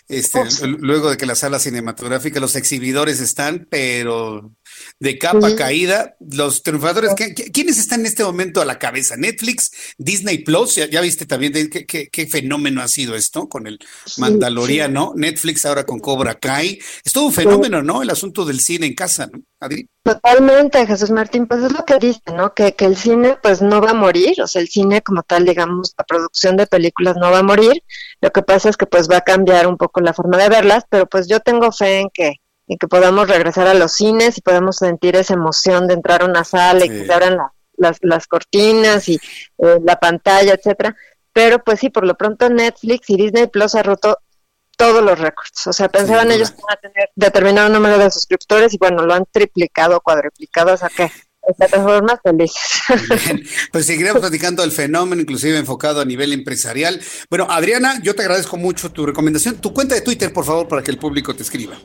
este, luego de que la sala cinematográfica, los exhibidores están, pero de capa caída, los triunfadores, ¿quiénes están en este momento a la cabeza? Netflix, Disney Plus, ya, viste también qué, qué, fenómeno ha sido esto con el Mandaloriano, Netflix ahora con Cobra Kai, es todo un fenómeno, ¿no? El asunto del cine en casa, ¿no? Totalmente, Jesús Martín, pues es lo que dice, ¿no? Que, que el cine pues no va a morir, o sea, el cine como tal, digamos, la producción de películas no va a morir, lo que pasa es que pues va a cambiar un poco la forma de verlas, pero pues yo tengo fe en que, en que podamos regresar a los cines y podemos sentir esa emoción de entrar a una sala y que se abran las, las cortinas y eh, la pantalla, etcétera, pero pues sí, por lo pronto Netflix y Disney Plus ha roto todos los récords. O sea, pensaban ellos que iban a tener determinado número de suscriptores y bueno, lo han triplicado, cuadriplicado, o sea que plataformas felices. pues seguiremos platicando del fenómeno, inclusive enfocado a nivel empresarial. Bueno, Adriana, yo te agradezco mucho tu recomendación. Tu cuenta de Twitter, por favor, para que el público te escriba.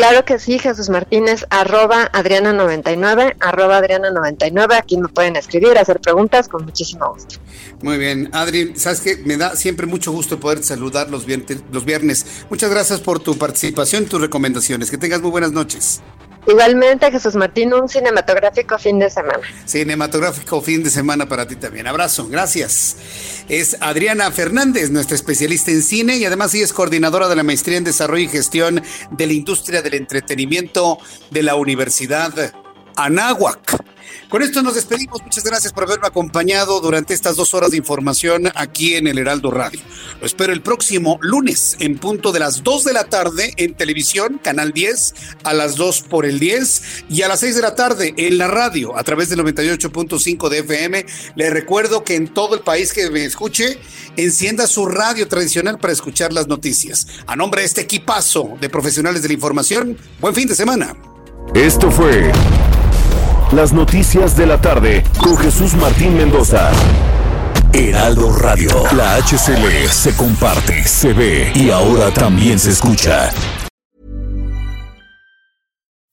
Claro que sí, Jesús Martínez, arroba Adriana99, arroba Adriana99. Aquí me pueden escribir, hacer preguntas con muchísimo gusto. Muy bien, Adri, sabes que me da siempre mucho gusto poder saludar los viernes, los viernes. Muchas gracias por tu participación y tus recomendaciones. Que tengas muy buenas noches. Igualmente, Jesús Martín, un cinematográfico fin de semana. Cinematográfico fin de semana para ti también. Abrazo, gracias. Es Adriana Fernández, nuestra especialista en cine y además ella es coordinadora de la maestría en desarrollo y gestión de la industria del entretenimiento de la Universidad Anáhuac. Con esto nos despedimos. Muchas gracias por haberme acompañado durante estas dos horas de información aquí en el Heraldo Radio. Lo espero el próximo lunes en punto de las 2 de la tarde en televisión, Canal 10, a las 2 por el 10 y a las 6 de la tarde en la radio a través del 98.5 de FM. Le recuerdo que en todo el país que me escuche, encienda su radio tradicional para escuchar las noticias. A nombre de este equipazo de profesionales de la información, buen fin de semana. Esto fue las noticias de la tarde con Jesús Martín Mendoza. Heraldo Radio. La HCL se comparte, se ve y ahora también se escucha.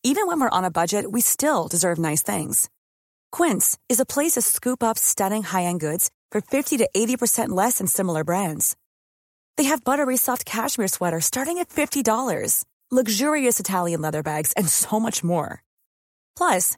Even when we're on a budget, we still deserve nice things. Quince is a place to scoop up stunning high-end goods for 50 to 80% less than similar brands. They have buttery soft cashmere sweaters starting at $50, luxurious Italian leather bags, and so much more. Plus,